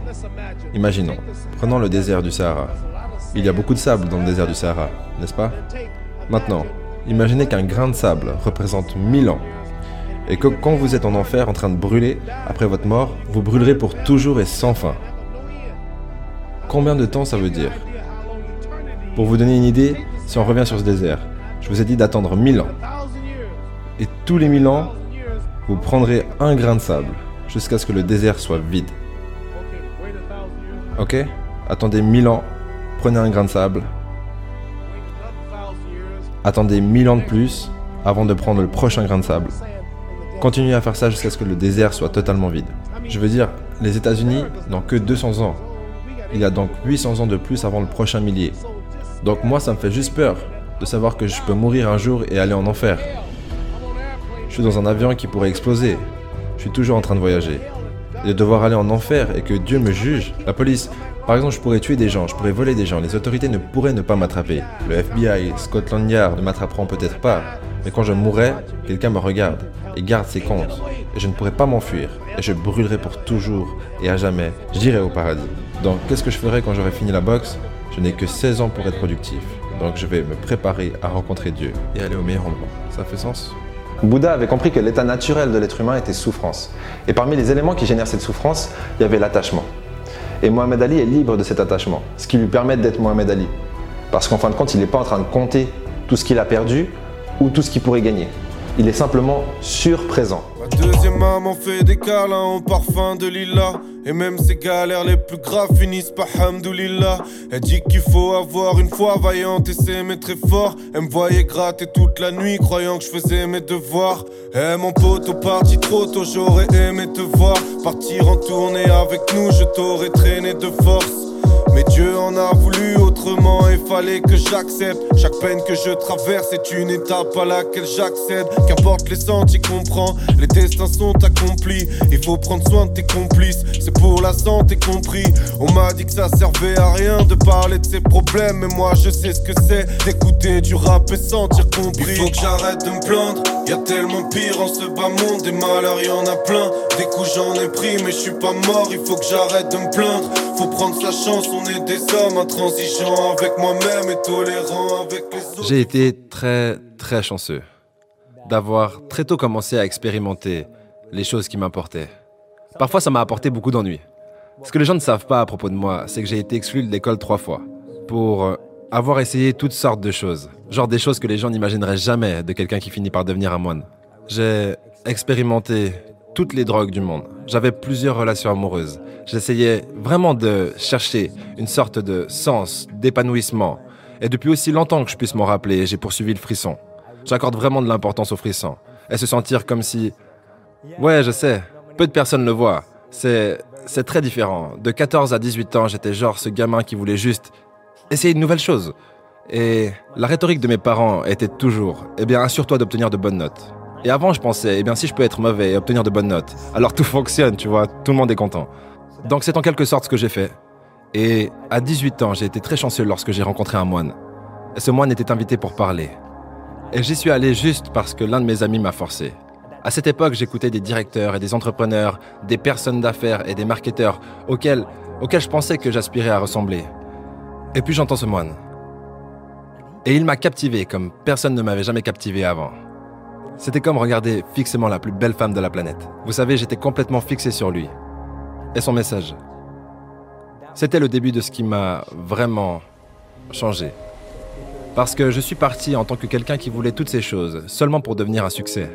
Imaginons, prenons le désert du Sahara. Il y a beaucoup de sable dans le désert du Sahara, n'est-ce pas? Maintenant, imaginez qu'un grain de sable représente 1000 ans et que quand vous êtes en enfer en train de brûler, après votre mort, vous brûlerez pour toujours et sans fin. Combien de temps ça veut dire? Pour vous donner une idée, si on revient sur ce désert, je vous ai dit d'attendre 1000 ans. Et tous les 1000 ans, vous prendrez un grain de sable jusqu'à ce que le désert soit vide. Ok? Attendez 1000 ans, prenez un grain de sable. Attendez 1000 ans de plus avant de prendre le prochain grain de sable. Continuez à faire ça jusqu'à ce que le désert soit totalement vide. Je veux dire, les États-Unis n'ont que 200 ans. Il y a donc 800 ans de plus avant le prochain millier. Donc moi, ça me fait juste peur de savoir que je peux mourir un jour et aller en enfer. Je suis dans un avion qui pourrait exploser. Je suis toujours en train de voyager. Et de devoir aller en enfer et que Dieu me juge. La police, par exemple, je pourrais tuer des gens, je pourrais voler des gens. Les autorités ne pourraient ne pas m'attraper. Le FBI, Scotland Yard ne m'attraperont peut-être pas. Mais quand je mourrai, quelqu'un me regarde et garde ses comptes. Et je ne pourrai pas m'enfuir. Et je brûlerai pour toujours et à jamais. J'irai au paradis. Donc, qu'est-ce que je ferai quand j'aurai fini la boxe? Je n'ai que 16 ans pour être productif. Donc, je vais me préparer à rencontrer Dieu et aller au meilleur endroit. Ça fait sens? Bouddha avait compris que l'état naturel de l'être humain était souffrance. Et parmi les éléments qui génèrent cette souffrance, il y avait l'attachement. Et Mohamed Ali est libre de cet attachement, ce qui lui permet d'être Mohamed Ali. Parce qu'en fin de compte, il n'est pas en train de compter tout ce qu'il a perdu ou tout ce qu'il pourrait gagner. il est simplement surprésent. Deuxième maman fait des câlins au parfum de lilas. Et même ses galères les plus graves finissent par hamdoulillah. Elle dit qu'il faut avoir une foi vaillante et s'aimer très fort. Elle me voyait gratter toute la nuit, croyant que je faisais mes devoirs. Eh mon pote, parti trop tôt, j'aurais aimé te voir. Partir en tournée avec nous, je t'aurais traîné de force. Mais Dieu en a voulu autrement et fallait que j'accepte. Chaque peine que je traverse est une étape à laquelle j'accède. Qu'importe les sentiers qu'on prend, les destins sont accomplis. Il faut prendre soin de tes complices, c'est pour la santé compris. On m'a dit que ça servait à rien de parler de ses problèmes, mais moi je sais ce que c'est d'écouter du rap et sentir compris. Il faut que j'arrête de me plaindre, y a tellement pire en ce bas monde. Des malheurs, y en a plein. Des coups j'en ai pris, mais je suis pas mort. Il faut que j'arrête de me plaindre. Faut prendre sa chance, est des hommes intransigeants avec moi-même et avec les autres. J'ai été très, très chanceux d'avoir très tôt commencé à expérimenter les choses qui m'importaient. Parfois, ça m'a apporté beaucoup d'ennuis. Ce que les gens ne savent pas à propos de moi, c'est que j'ai été exclu de l'école trois fois pour euh, avoir essayé toutes sortes de choses. Genre des choses que les gens n'imagineraient jamais de quelqu'un qui finit par devenir un moine. J'ai expérimenté toutes les drogues du monde. J'avais plusieurs relations amoureuses. J'essayais vraiment de chercher une sorte de sens, d'épanouissement. Et depuis aussi longtemps que je puisse m'en rappeler, j'ai poursuivi le frisson. J'accorde vraiment de l'importance au frisson. Et se sentir comme si... Ouais, je sais, peu de personnes le voient. C'est... C'est très différent. De 14 à 18 ans, j'étais genre ce gamin qui voulait juste essayer de nouvelles choses. Et la rhétorique de mes parents était toujours, eh bien, assure-toi d'obtenir de bonnes notes. Et avant, je pensais, eh bien, si je peux être mauvais et obtenir de bonnes notes, alors tout fonctionne, tu vois, tout le monde est content. Donc c'est en quelque sorte ce que j'ai fait. Et à 18 ans, j'ai été très chanceux lorsque j'ai rencontré un moine. Et ce moine était invité pour parler. Et j'y suis allé juste parce que l'un de mes amis m'a forcé. À cette époque, j'écoutais des directeurs et des entrepreneurs, des personnes d'affaires et des marketeurs auxquels, auxquels je pensais que j'aspirais à ressembler. Et puis j'entends ce moine. Et il m'a captivé comme personne ne m'avait jamais captivé avant. C'était comme regarder fixement la plus belle femme de la planète. Vous savez, j'étais complètement fixé sur lui. Et son message. C'était le début de ce qui m'a vraiment changé. Parce que je suis parti en tant que quelqu'un qui voulait toutes ces choses, seulement pour devenir un succès.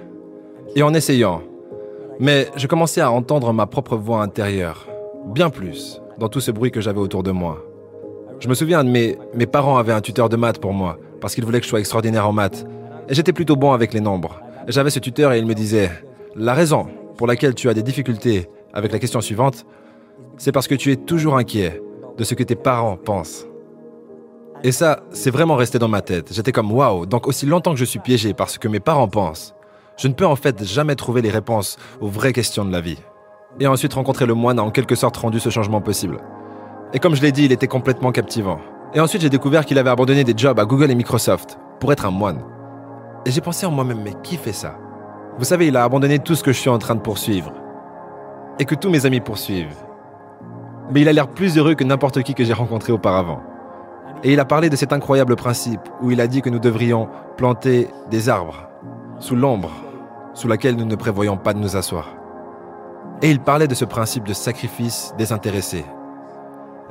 Et en essayant. Mais je commençais à entendre ma propre voix intérieure. Bien plus, dans tout ce bruit que j'avais autour de moi. Je me souviens de mes, mes parents avaient un tuteur de maths pour moi, parce qu'ils voulaient que je sois extraordinaire en maths. Et j'étais plutôt bon avec les nombres. J'avais ce tuteur et il me disait, la raison pour laquelle tu as des difficultés avec la question suivante, c'est parce que tu es toujours inquiet de ce que tes parents pensent. Et ça, c'est vraiment resté dans ma tête. J'étais comme waouh, donc aussi longtemps que je suis piégé par ce que mes parents pensent, je ne peux en fait jamais trouver les réponses aux vraies questions de la vie. Et ensuite rencontrer le moine a en quelque sorte rendu ce changement possible. Et comme je l'ai dit, il était complètement captivant. Et ensuite j'ai découvert qu'il avait abandonné des jobs à Google et Microsoft pour être un moine. Et j'ai pensé en moi-même, mais qui fait ça? Vous savez, il a abandonné tout ce que je suis en train de poursuivre. Et que tous mes amis poursuivent. Mais il a l'air plus heureux que n'importe qui que j'ai rencontré auparavant. Et il a parlé de cet incroyable principe où il a dit que nous devrions planter des arbres sous l'ombre sous laquelle nous ne prévoyons pas de nous asseoir. Et il parlait de ce principe de sacrifice désintéressé.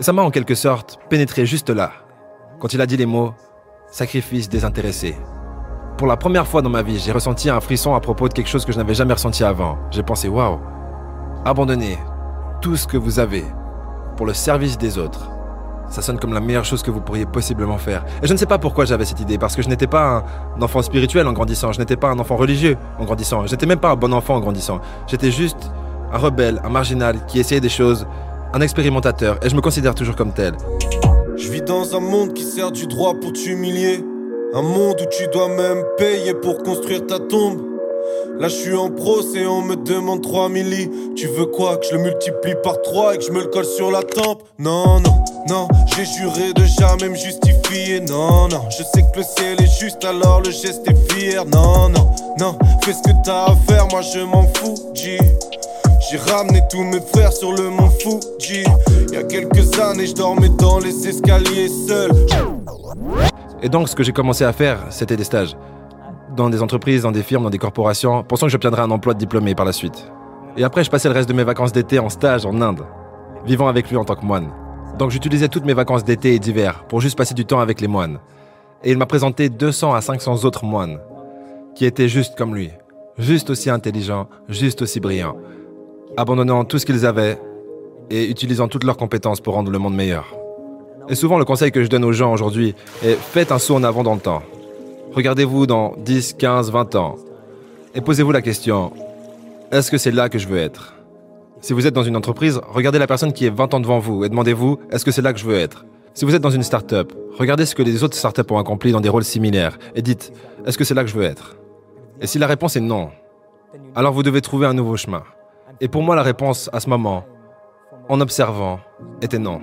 Ça m'a en quelque sorte pénétré juste là, quand il a dit les mots sacrifice désintéressé. Pour la première fois dans ma vie, j'ai ressenti un frisson à propos de quelque chose que je n'avais jamais ressenti avant. J'ai pensé, waouh, abandonnez tout ce que vous avez pour le service des autres. Ça sonne comme la meilleure chose que vous pourriez possiblement faire. Et je ne sais pas pourquoi j'avais cette idée, parce que je n'étais pas un enfant spirituel en grandissant, je n'étais pas un enfant religieux en grandissant, je n'étais même pas un bon enfant en grandissant. J'étais juste un rebelle, un marginal qui essayait des choses, un expérimentateur, et je me considère toujours comme tel. Je vis dans un monde qui sert du droit pour t'humilier. Un monde où tu dois même payer pour construire ta tombe. Là, je suis en procès, on me demande 3 milli. Tu veux quoi? Que je le multiplie par 3 et que je me le colle sur la tempe? Non, non, non, j'ai juré de jamais me justifier. Non, non, je sais que le ciel est juste, alors le geste est fier. Non, non, non, fais ce que t'as à faire, moi je m'en fous. J'ai ramené tous mes frères sur le mont Fuji. Y a quelques années, je dormais dans les escaliers seul. Et donc, ce que j'ai commencé à faire, c'était des stages. Dans des entreprises, dans des firmes, dans des corporations, pensant que j'obtiendrais un emploi de diplômé par la suite. Et après, je passais le reste de mes vacances d'été en stage en Inde, vivant avec lui en tant que moine. Donc j'utilisais toutes mes vacances d'été et d'hiver pour juste passer du temps avec les moines. Et il m'a présenté 200 à 500 autres moines. qui étaient juste comme lui, juste aussi intelligents, juste aussi brillants, abandonnant tout ce qu'ils avaient et utilisant toutes leurs compétences pour rendre le monde meilleur. Et souvent, le conseil que je donne aux gens aujourd'hui est faites un saut en avant dans le temps. Regardez-vous dans 10, 15, 20 ans et posez-vous la question est-ce que c'est là que je veux être? Si vous êtes dans une entreprise, regardez la personne qui est 20 ans devant vous et demandez-vous est-ce que c'est là que je veux être? Si vous êtes dans une start-up, regardez ce que les autres start-up ont accompli dans des rôles similaires et dites est-ce que c'est là que je veux être? Et si la réponse est non, alors vous devez trouver un nouveau chemin. Et pour moi, la réponse à ce moment, en observant, était non.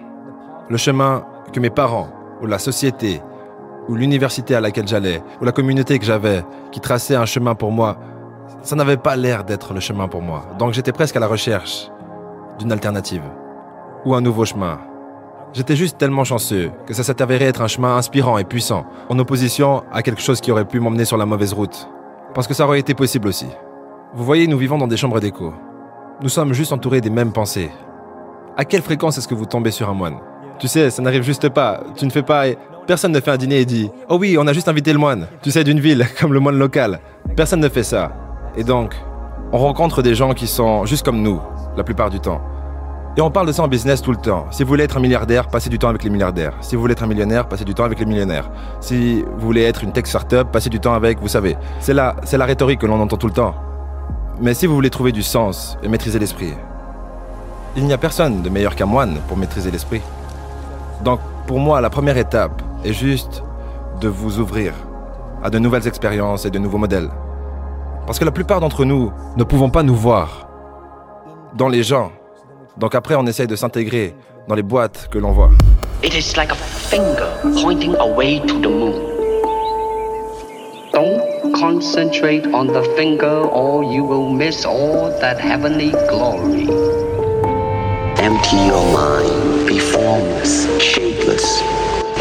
Le chemin que mes parents, ou la société, ou l'université à laquelle j'allais, ou la communauté que j'avais, qui traçait un chemin pour moi, ça n'avait pas l'air d'être le chemin pour moi. Donc j'étais presque à la recherche d'une alternative, ou un nouveau chemin. J'étais juste tellement chanceux que ça s'est avéré être un chemin inspirant et puissant, en opposition à quelque chose qui aurait pu m'emmener sur la mauvaise route. Parce que ça aurait été possible aussi. Vous voyez, nous vivons dans des chambres d'écho. Nous sommes juste entourés des mêmes pensées. À quelle fréquence est-ce que vous tombez sur un moine? Tu sais, ça n'arrive juste pas. Tu ne fais pas. Personne ne fait un dîner et dit Oh oui, on a juste invité le moine. Tu sais, d'une ville, comme le moine local. Personne ne fait ça. Et donc, on rencontre des gens qui sont juste comme nous, la plupart du temps. Et on parle de ça en business tout le temps. Si vous voulez être un milliardaire, passez du temps avec les milliardaires. Si vous voulez être un millionnaire, passez du temps avec les millionnaires. Si vous voulez être une tech startup, passez du temps avec, vous savez. C'est la, c'est la rhétorique que l'on entend tout le temps. Mais si vous voulez trouver du sens et maîtriser l'esprit, il n'y a personne de meilleur qu'un moine pour maîtriser l'esprit. Donc, pour moi, la première étape est juste de vous ouvrir à de nouvelles expériences et de nouveaux modèles. Parce que la plupart d'entre nous ne pouvons pas nous voir dans les gens. Donc après, on essaye de s'intégrer dans les boîtes que l'on voit. It is like a finger pointing away to the moon. Don't concentrate on the finger or you will miss all that heavenly glory. Empty your mind, be formless, shapeless,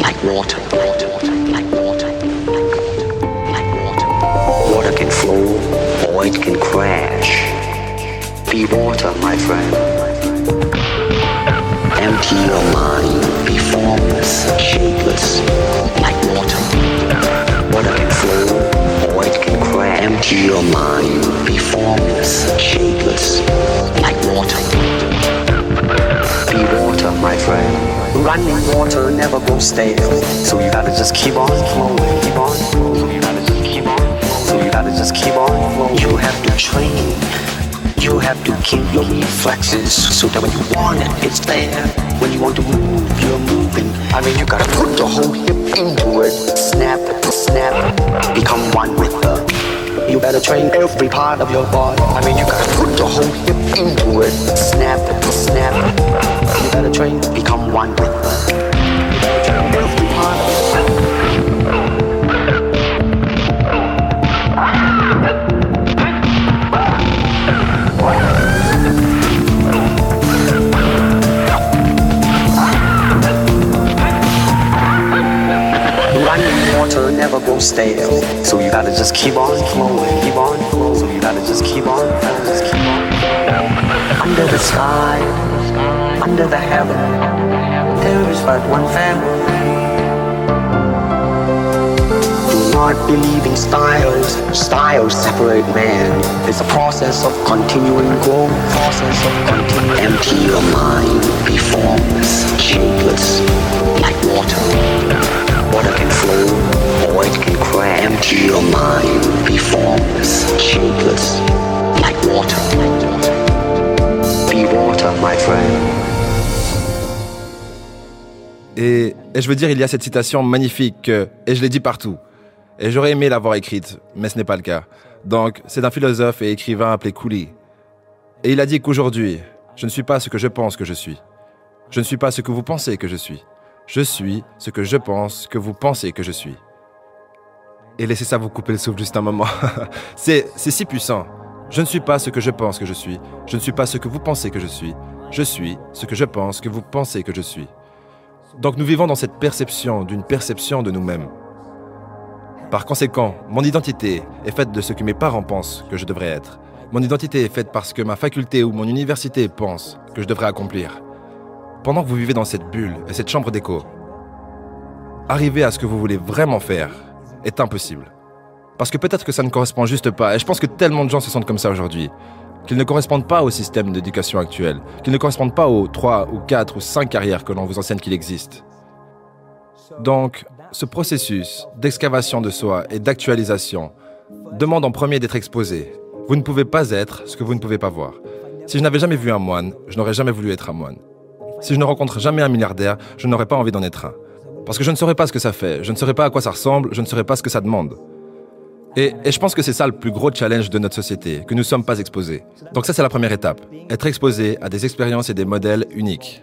like water, water, like water, like water. Water can flow or it can crash. Be water, my friend. Empty your mind, be formless, shapeless, like water. Water can flow or it can crash. Empty your mind, be formless, shapeless, like water. Be water, my friend. Running water never goes stale. So you gotta just keep on flowing, keep on flowing. So you gotta just keep on So you gotta just keep on flowing. You have to train. You have to keep your reflexes so that when you want it, it's there. When you want to move, you're moving. I mean, you gotta put your whole hip into it. Snap snap. Become one with the. You better train every part of your body. I mean, you gotta put your whole hip into it. Snap it, snap it. You better train, become one with the. Running never goes stale. So you gotta just keep on flowing, keep on flowing. So you gotta just keep on, gotta just keep on. Under the sky, under the heaven, there is but one family. Do not believe in styles. Styles separate man. It's a process of continuing growth. Process of continuing. Empty your mind. Be formless, shapeless, Et, je veux dire, il y a cette citation magnifique, euh, et je l'ai dit partout. Et j'aurais aimé l'avoir écrite, mais ce n'est pas le cas. Donc, c'est d'un philosophe et écrivain appelé Cooley. Et il a dit qu'aujourd'hui, je ne suis pas ce que je pense que je suis. Je ne suis pas ce que vous pensez que je suis. Je suis ce que je pense que vous pensez que je suis. Et laissez ça vous couper le souffle juste un moment. c'est si puissant. Je ne suis pas ce que je pense que je suis. Je ne suis pas ce que vous pensez que je suis. Je suis ce que je pense que vous pensez que je suis. Donc nous vivons dans cette perception d'une perception de nous-mêmes. Par conséquent, mon identité est faite de ce que mes parents pensent que je devrais être. Mon identité est faite parce que ma faculté ou mon université pense que je devrais accomplir. Pendant que vous vivez dans cette bulle et cette chambre d'écho, arriver à ce que vous voulez vraiment faire est impossible. Parce que peut-être que ça ne correspond juste pas, et je pense que tellement de gens se sentent comme ça aujourd'hui, qu'ils ne correspondent pas au système d'éducation actuel, qu'ils ne correspondent pas aux 3 ou 4 ou 5 carrières que l'on vous enseigne qu'il existe. Donc, ce processus d'excavation de soi et d'actualisation demande en premier d'être exposé. Vous ne pouvez pas être ce que vous ne pouvez pas voir. Si je n'avais jamais vu un moine, je n'aurais jamais voulu être un moine. Si je ne rencontre jamais un milliardaire, je n'aurais pas envie d'en être un. Parce que je ne saurais pas ce que ça fait, je ne saurais pas à quoi ça ressemble, je ne saurais pas ce que ça demande. Et, et je pense que c'est ça le plus gros challenge de notre société, que nous ne sommes pas exposés. Donc ça c'est la première étape, être exposé à des expériences et des modèles uniques.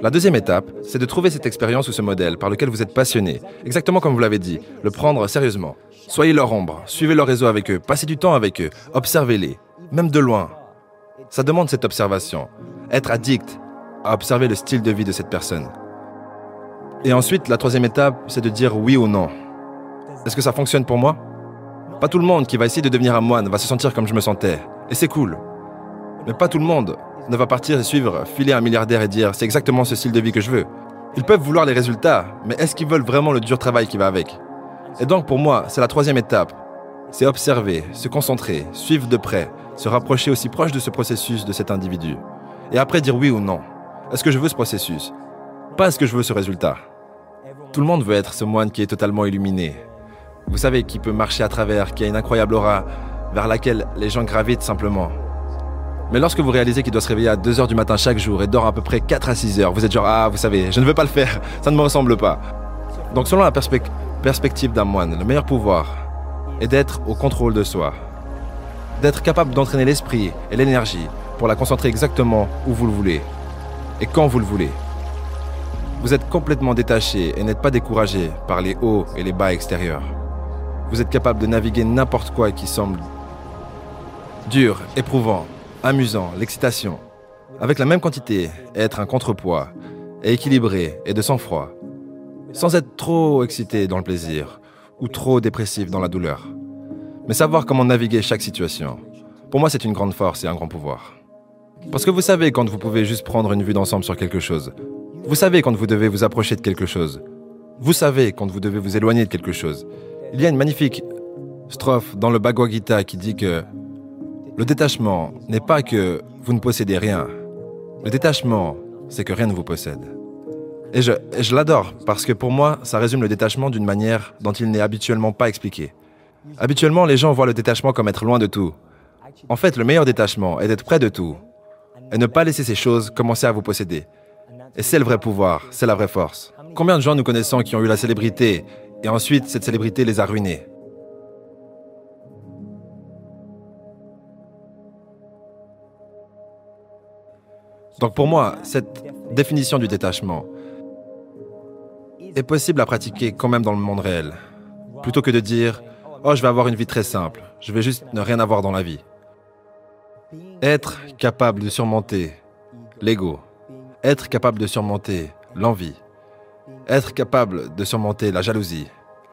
La deuxième étape, c'est de trouver cette expérience ou ce modèle par lequel vous êtes passionné, exactement comme vous l'avez dit, le prendre sérieusement. Soyez leur ombre, suivez leur réseau avec eux, passez du temps avec eux, observez-les, même de loin. Ça demande cette observation, être addict à observer le style de vie de cette personne. Et ensuite, la troisième étape, c'est de dire oui ou non. Est-ce que ça fonctionne pour moi? Pas tout le monde qui va essayer de devenir un moine va se sentir comme je me sentais. Et c'est cool. Mais pas tout le monde ne va partir et suivre, filer un milliardaire et dire c'est exactement ce style de vie que je veux. Ils peuvent vouloir les résultats, mais est-ce qu'ils veulent vraiment le dur travail qui va avec? Et donc pour moi, c'est la troisième étape. C'est observer, se concentrer, suivre de près, se rapprocher aussi proche de ce processus de cet individu. Et après dire oui ou non. Est-ce que je veux ce processus? Pas est-ce que je veux ce résultat. Tout le monde veut être ce moine qui est totalement illuminé. Vous savez, qui peut marcher à travers, qui a une incroyable aura, vers laquelle les gens gravitent simplement. Mais lorsque vous réalisez qu'il doit se réveiller à 2h du matin chaque jour et dort à peu près 4 à 6 heures, vous êtes genre Ah, vous savez, je ne veux pas le faire, ça ne me ressemble pas. Donc selon la perspec- perspective d'un moine, le meilleur pouvoir est d'être au contrôle de soi. D'être capable d'entraîner l'esprit et l'énergie pour la concentrer exactement où vous le voulez et quand vous le voulez. Vous êtes complètement détaché et n'êtes pas découragé par les hauts et les bas extérieurs. Vous êtes capable de naviguer n'importe quoi qui semble dur, éprouvant, amusant, l'excitation, avec la même quantité, être un contrepoids, équilibré et de sang-froid, sans être trop excité dans le plaisir ou trop dépressif dans la douleur, mais savoir comment naviguer chaque situation. Pour moi, c'est une grande force et un grand pouvoir. Parce que vous savez quand vous pouvez juste prendre une vue d'ensemble sur quelque chose. Vous savez quand vous devez vous approcher de quelque chose. Vous savez quand vous devez vous éloigner de quelque chose. Il y a une magnifique strophe dans le Bhagavad Gita qui dit que le détachement n'est pas que vous ne possédez rien. Le détachement, c'est que rien ne vous possède. Et je, et je l'adore parce que pour moi, ça résume le détachement d'une manière dont il n'est habituellement pas expliqué. Habituellement, les gens voient le détachement comme être loin de tout. En fait, le meilleur détachement est d'être près de tout et ne pas laisser ces choses commencer à vous posséder. Et c'est le vrai pouvoir, c'est la vraie force. Combien de gens nous connaissons qui ont eu la célébrité et ensuite cette célébrité les a ruinés Donc pour moi, cette définition du détachement est possible à pratiquer quand même dans le monde réel. Plutôt que de dire Oh, je vais avoir une vie très simple, je vais juste ne rien avoir dans la vie. Être capable de surmonter l'ego, être capable de surmonter l'envie, être capable de surmonter la jalousie,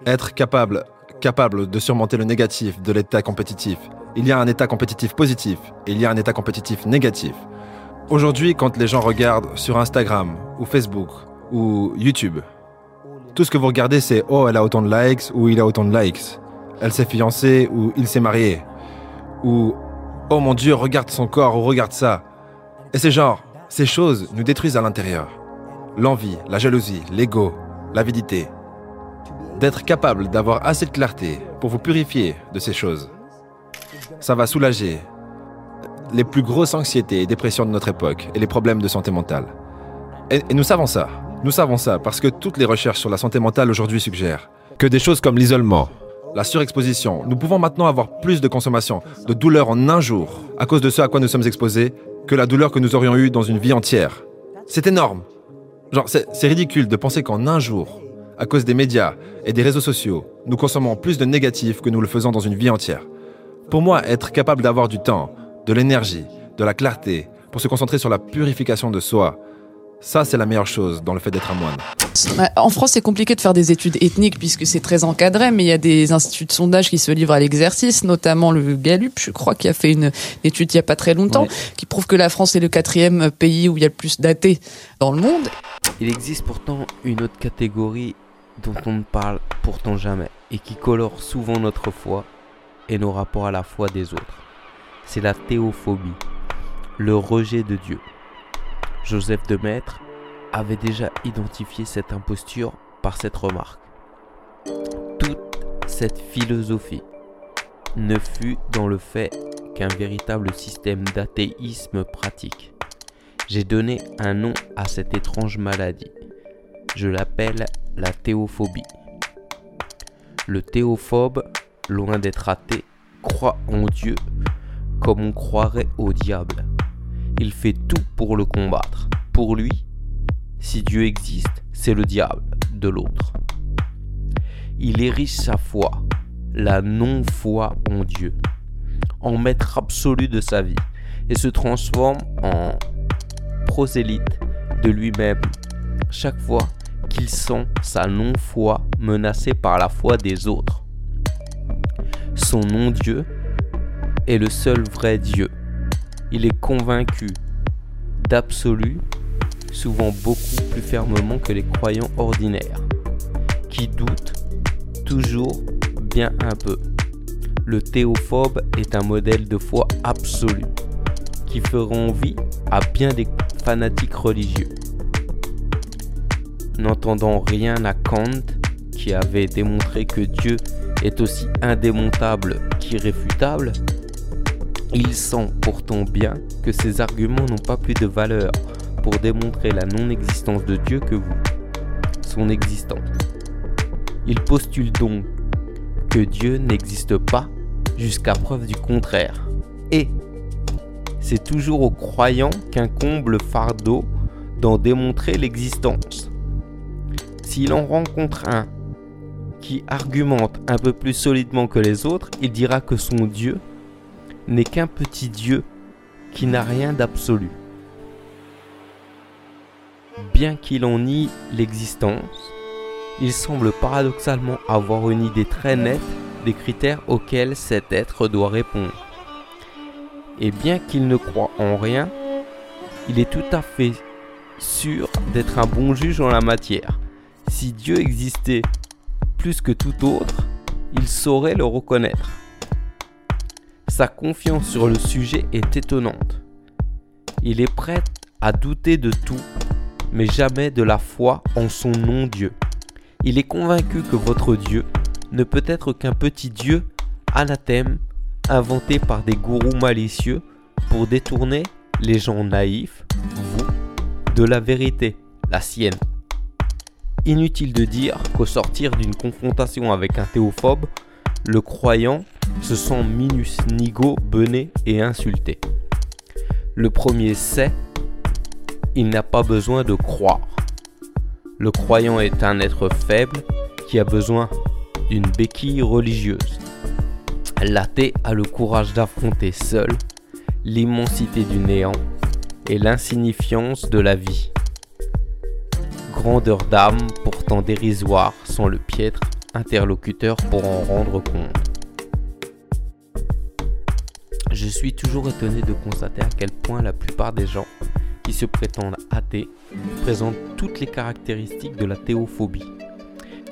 être capable, capable de surmonter le négatif de l'état compétitif. Il y a un état compétitif positif et il y a un état compétitif négatif. Aujourd'hui, quand les gens regardent sur Instagram ou Facebook ou YouTube, tout ce que vous regardez, c'est oh, elle a autant de likes ou il a autant de likes. Elle s'est fiancée ou il s'est marié. Ou oh mon Dieu, regarde son corps ou regarde ça. Et c'est genre, ces choses nous détruisent à l'intérieur. L'envie, la jalousie, l'ego, l'avidité. D'être capable d'avoir assez de clarté pour vous purifier de ces choses. Ça va soulager les plus grosses anxiétés et dépressions de notre époque et les problèmes de santé mentale. Et, et nous savons ça. Nous savons ça parce que toutes les recherches sur la santé mentale aujourd'hui suggèrent que des choses comme l'isolement, la surexposition, nous pouvons maintenant avoir plus de consommation, de douleur en un jour, à cause de ce à quoi nous sommes exposés, que la douleur que nous aurions eue dans une vie entière. C'est énorme. Genre, c'est ridicule de penser qu'en un jour, à cause des médias et des réseaux sociaux, nous consommons plus de négatifs que nous le faisons dans une vie entière. Pour moi, être capable d'avoir du temps, de l'énergie, de la clarté, pour se concentrer sur la purification de soi, ça c'est la meilleure chose dans le fait d'être un moine. En France, c'est compliqué de faire des études ethniques puisque c'est très encadré, mais il y a des instituts de sondage qui se livrent à l'exercice, notamment le Gallup, je crois, qui a fait une étude il y a pas très longtemps, qui prouve que la France est le quatrième pays où il y a le plus d'athées dans le monde. Il existe pourtant une autre catégorie dont on ne parle pourtant jamais. et qui colore souvent notre foi et nos rapports à la foi des autres. C'est la théophobie, le rejet de Dieu. Joseph de avait déjà identifié cette imposture par cette remarque. Toute cette philosophie ne fut dans le fait qu'un véritable système d'athéisme pratique. J'ai donné un nom à cette étrange maladie. Je l'appelle la théophobie. Le théophobe, loin d'être athée, croit en Dieu comme on croirait au diable. Il fait tout pour le combattre. Pour lui, si Dieu existe, c'est le diable de l'autre. Il érige sa foi, la non-foi en Dieu, en maître absolu de sa vie, et se transforme en prosélyte de lui-même chaque fois qu'il sent sa non-foi menacée par la foi des autres. Son non-Dieu est le seul vrai Dieu. Il est convaincu d'absolu, souvent beaucoup plus fermement que les croyants ordinaires, qui doutent toujours bien un peu. Le théophobe est un modèle de foi absolue, qui fera envie à bien des fanatiques religieux. N'entendant rien à Kant, qui avait démontré que Dieu est aussi indémontable qu'irréfutable, il sent pourtant bien que ces arguments n'ont pas plus de valeur pour démontrer la non-existence de Dieu que vous, son existence. Il postule donc que Dieu n'existe pas jusqu'à preuve du contraire. Et c'est toujours aux croyants qu'incombe le fardeau d'en démontrer l'existence. S'il en rencontre un qui argumente un peu plus solidement que les autres, il dira que son Dieu n'est qu'un petit Dieu qui n'a rien d'absolu. Bien qu'il en nie l'existence, il semble paradoxalement avoir une idée très nette des critères auxquels cet être doit répondre. Et bien qu'il ne croit en rien, il est tout à fait sûr d'être un bon juge en la matière. Si Dieu existait plus que tout autre, il saurait le reconnaître. Sa confiance sur le sujet est étonnante. Il est prêt à douter de tout, mais jamais de la foi en son non-Dieu. Il est convaincu que votre Dieu ne peut être qu'un petit Dieu anathème inventé par des gourous malicieux pour détourner les gens naïfs, vous, de la vérité, la sienne. Inutile de dire qu'au sortir d'une confrontation avec un théophobe, le croyant se sent minus nigo, bené et insulté. Le premier sait, il n'a pas besoin de croire. Le croyant est un être faible qui a besoin d'une béquille religieuse. L'athée a le courage d'affronter seul l'immensité du néant et l'insignifiance de la vie. Grandeur d'âme pourtant dérisoire sont le piètre interlocuteur pour en rendre compte. Je suis toujours étonné de constater à quel point la plupart des gens qui se prétendent athées présentent toutes les caractéristiques de la théophobie.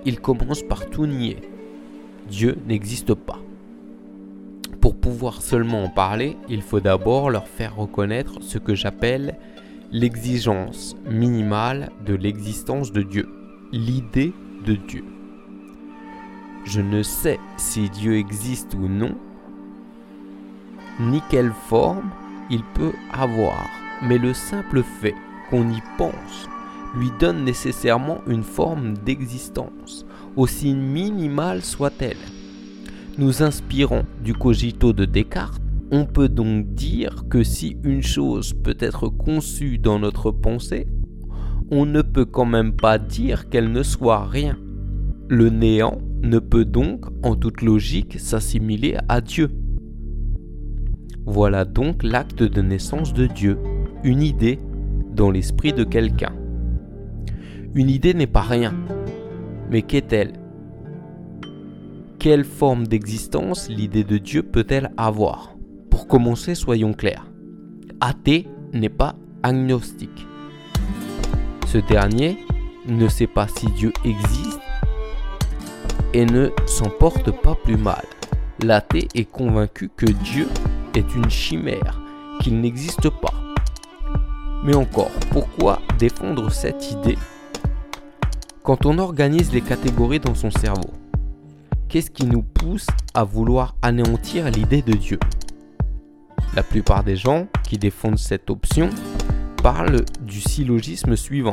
Ils commencent par tout nier. Dieu n'existe pas. Pour pouvoir seulement en parler, il faut d'abord leur faire reconnaître ce que j'appelle l'exigence minimale de l'existence de Dieu, l'idée de Dieu. Je ne sais si Dieu existe ou non, ni quelle forme il peut avoir, mais le simple fait qu'on y pense lui donne nécessairement une forme d'existence, aussi minimale soit-elle. Nous inspirons du cogito de Descartes, on peut donc dire que si une chose peut être conçue dans notre pensée, on ne peut quand même pas dire qu'elle ne soit rien. Le néant ne peut donc, en toute logique, s'assimiler à Dieu. Voilà donc l'acte de naissance de Dieu, une idée dans l'esprit de quelqu'un. Une idée n'est pas rien, mais qu'est-elle? Quelle forme d'existence l'idée de Dieu peut-elle avoir? Pour commencer, soyons clairs. Athée n'est pas agnostique. Ce dernier ne sait pas si Dieu existe et ne s'en porte pas plus mal. L'athée est convaincu que Dieu est une chimère, qu'il n'existe pas. Mais encore, pourquoi défendre cette idée? Quand on organise les catégories dans son cerveau Qu'est-ce qui nous pousse à vouloir anéantir l'idée de Dieu? La plupart des gens qui défendent cette option parlent du syllogisme suivant.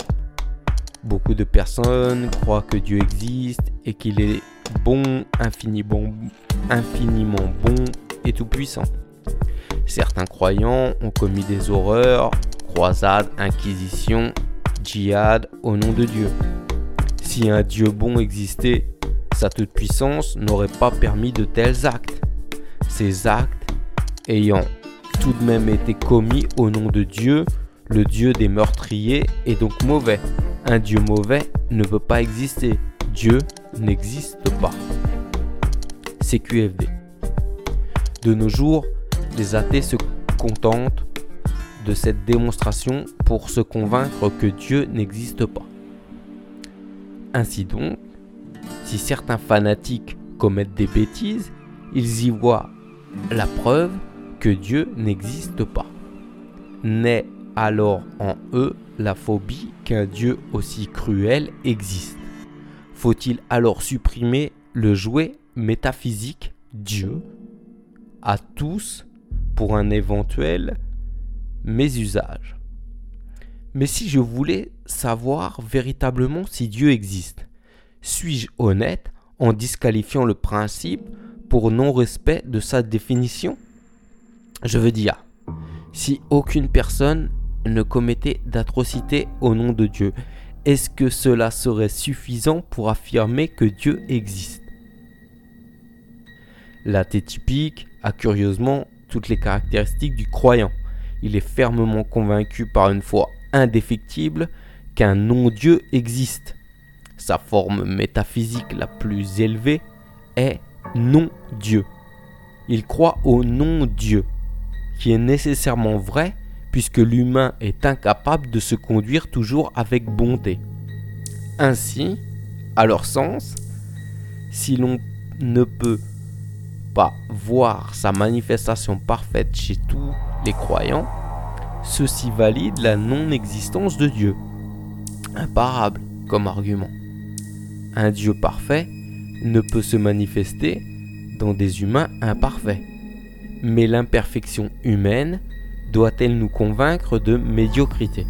Beaucoup de personnes croient que Dieu existe et qu'il est bon, infiniment, bon et tout-puissant. Certains croyants ont commis des horreurs, croisades, inquisitions, djihad au nom de Dieu. Si un Dieu bon existait, sa toute-puissance n'aurait pas permis de tels actes. Ces actes ayant tout de même été commis au nom de Dieu, le Dieu des meurtriers est donc mauvais. Un Dieu mauvais ne peut pas exister. Dieu n'existe pas. CQFD. De nos jours, les athées se contentent de cette démonstration pour se convaincre que Dieu n'existe pas. Ainsi donc, si certains fanatiques commettent des bêtises, ils y voient la preuve que Dieu n'existe pas. Naît alors en eux la phobie qu'un Dieu aussi cruel existe. Faut-il alors supprimer le jouet métaphysique Dieu à tous pour un éventuel mésusage? Mais si je voulais savoir véritablement si Dieu existe, suis-je honnête en disqualifiant le principe pour non-respect de sa définition? Je veux dire, si aucune personne ne commettait d'atrocité au nom de Dieu, est-ce que cela serait suffisant pour affirmer que Dieu existe? L'athée typique a curieusement toutes les caractéristiques du croyant. Il est fermement convaincu par une foi indéfectible qu'un non-Dieu existe. Sa forme métaphysique la plus élevée est non-Dieu. Il croit au non-Dieu, qui est nécessairement vrai puisque l'humain est incapable de se conduire toujours avec bonté. Ainsi, à leur sens, si l'on ne peut pas voir sa manifestation parfaite chez tous les croyants, ceci valide la non-existence de Dieu. Imparable comme argument. Un Dieu parfait ne peut se manifester dans des humains imparfaits. Mais l'imperfection humaine doit-elle nous convaincre de médiocrité?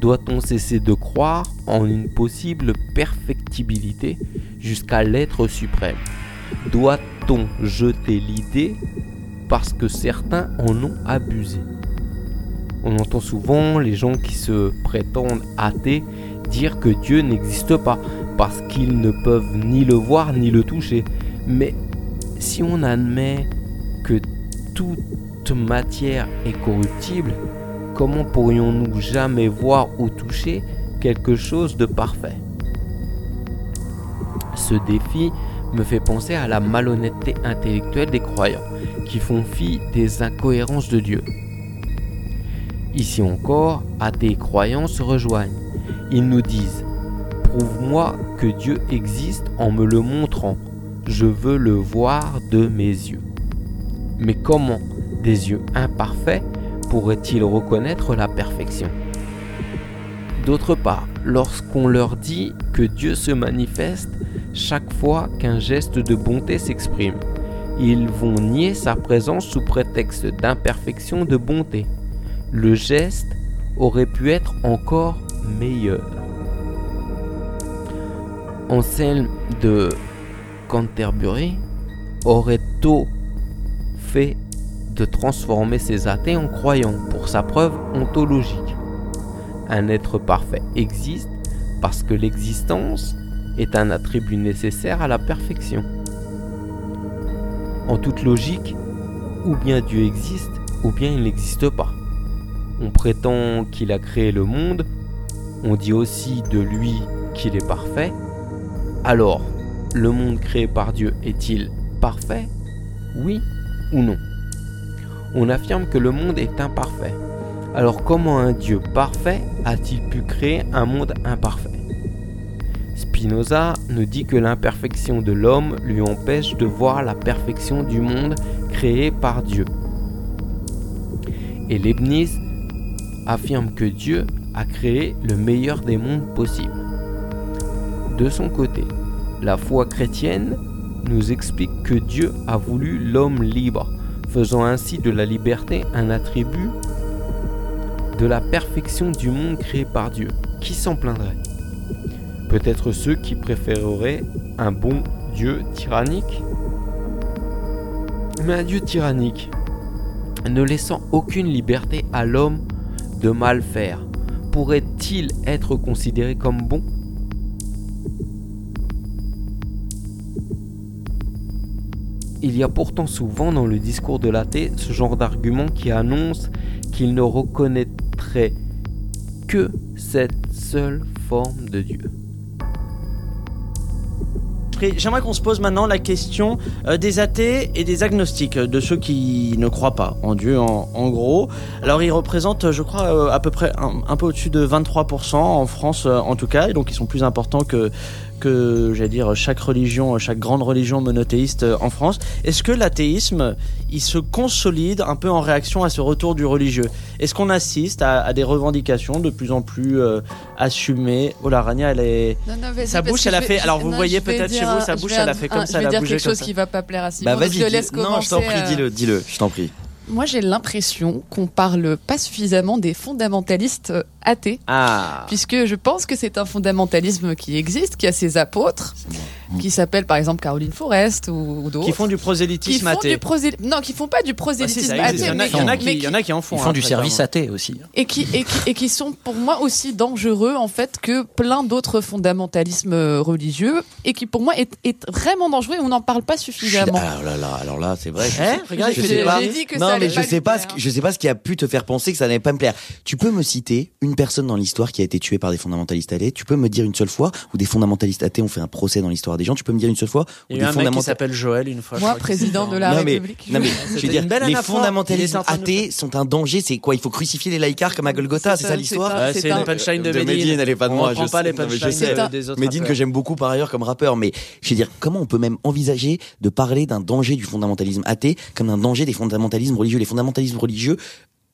Doit-on cesser de croire en une possible perfectibilité jusqu'à l'être suprême? Doit-on jeter l'idée parce que certains en ont abusé? On entend souvent les gens qui se prétendent athées dire que Dieu n'existe pas parce qu'ils ne peuvent ni le voir ni le toucher. Mais si on admet que matière est corruptible, comment pourrions-nous jamais voir ou toucher quelque chose de parfait? Ce défi me fait penser à la malhonnêteté intellectuelle des croyants, qui font fi des incohérences de Dieu. Ici encore, athées et croyants se rejoignent. Ils nous disent Prouve-moi que Dieu existe en me le montrant. Je veux le voir de mes yeux. Mais comment des yeux imparfaits pourraient-ils reconnaître la perfection? D'autre part, lorsqu'on leur dit que Dieu se manifeste chaque fois qu'un geste de bonté s'exprime, ils vont nier sa présence sous prétexte d'imperfection de bonté. Le geste aurait pu être encore meilleur. Anselme de Canterbury aurait tôt fait de transformer ses athées en croyants pour sa preuve ontologique. Un être parfait existe parce que l'existence est un attribut nécessaire à la perfection. En toute logique, ou bien Dieu existe, ou bien il n'existe pas. On prétend qu'il a créé le monde, on dit aussi de lui qu'il est parfait. Alors, le monde créé par Dieu est-il parfait? Oui ou non? On affirme que le monde est imparfait. Alors comment un Dieu parfait a-t-il pu créer un monde imparfait? Spinoza nous dit que l'imperfection de l'homme lui empêche de voir la perfection du monde créé par Dieu. Et Leibniz affirme que Dieu a créé le meilleur des mondes possibles. De son côté, la foi chrétienne nous explique que Dieu a voulu l'homme libre, faisant ainsi de la liberté un attribut de la perfection du monde créé par Dieu. Qui s'en plaindrait? Peut-être ceux qui préféreraient un bon Dieu tyrannique? Mais un Dieu tyrannique, ne laissant aucune liberté à l'homme de mal faire, pourrait-il être considéré comme bon? Il y a pourtant souvent dans le discours de l'athée ce genre d'argument qui annonce qu'il ne reconnaîtrait que cette seule forme de Dieu. J'aimerais qu'on se pose maintenant la question euh, des athées et des agnostiques, euh, de ceux qui ne croient pas en Dieu en, gros. Alors ils représentent, je crois, euh, à peu près un, un peu au-dessus de 23% en France euh, en tout cas, et donc ils sont plus importants que que j'allais dire chaque religion, chaque grande religion monothéiste euh, en France. Est-ce que l'athéisme, il se consolide un peu en réaction à ce retour du religieux? Est-ce qu'on assiste à, à des revendications de plus en plus euh, assumées? Oh la Rania, elle est Non, non, sa bouche, elle a fait. vais- Alors vous non, voyez peut-être chez vous, sa bouche, elle a fait comme un- ça. Je vais dire quelque chose qui va pas plaire à Simon. Bah je te laisse non, je t'en commencer, prie, euh, dis-le, dis-le, je t'en prie. Moi, j'ai l'impression qu'on parle pas suffisamment des fondamentalistes athées. Ah. Puisque je pense que c'est un fondamentalisme qui existe, qui a ses apôtres, qui s'appellent par exemple Caroline Forest ou, ou d'autres. Qui font du Qui prosélytisme font athée. du prosé- Non, qui font pas du Ah, si, prosélytisme athée. Il y en a- mais- il y en a qui- mais il y en a qui en font. Ils font hein, du service athée aussi. et qui, et, qui, et qui sont pour moi aussi dangereux en fait que plein d'autres fondamentalismes religieux et qui pour moi est, est vraiment dangereux et on n'en parle pas suffisamment. Alors là, là, alors là, c'est vrai. je Hein sais- Regarde, je j'ai- sais pas. j'ai dit que non, ça mais je pas sais lui pas, ce plaire. que- je sais pas ce qui a pu te faire penser que ça n'allait pas me plaire. Tu peux me citer une personne dans l'histoire qui a été tuée par des fondamentalistes athées. Tu peux me dire une seule fois où des fondamentalistes athées ont fait un procès dans l'histoire des gens. Tu peux me dire une seule fois où Il y des a eu un mec qui fondamentalistes s'appelle Joël une fois. je Moi, président de la non, mais, République. non mais je veux dire, les fondamentalistes athées sont un danger. C'est quoi? Il faut crucifier les laïcars comme à Golgotha, c'est ça l'histoire? c'est une punchline de Medine. elle est pas de On moi. je pas les punchlines des autres Medine que j'aime beaucoup par ailleurs comme rappeur, mais je veux dire, comment on peut même envisager de parler d'un danger du fondamentalisme athée comme un danger des fondamentalismes religieux? Les fondamentalismes religieux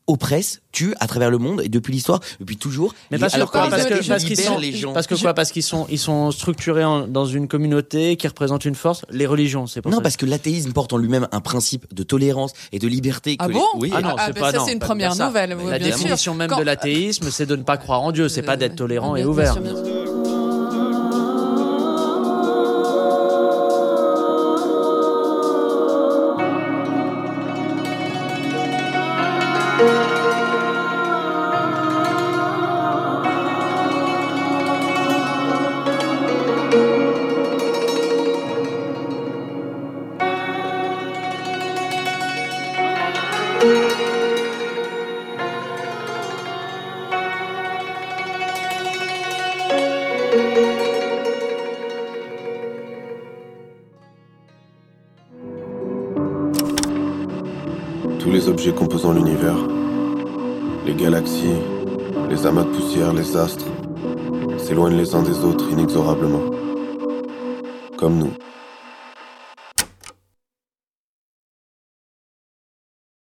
oppressent, tuent à travers le monde et depuis l'histoire, depuis toujours. Mais parce que alors quoi Parce que parce qu'ils sont les gens. parce que quoi Parce qu'ils sont ils sont structurés en- dans une communauté qui représente une force. Les religions, c'est pour Non, ça. parce que l'athéisme porte en lui-même un principe de tolérance et de liberté. Ah que bon? Les... Oui. Ah non, Ah, c'est bah pas ça, non, c'est une pas de première nouvelle, oui, La bien sûr. définition même Quand- de l'athéisme, c'est de ne pas croire en Dieu, c'est pas d'être tolérant et Bien ouvert. sûr, bien sûr. Astres, s'éloignent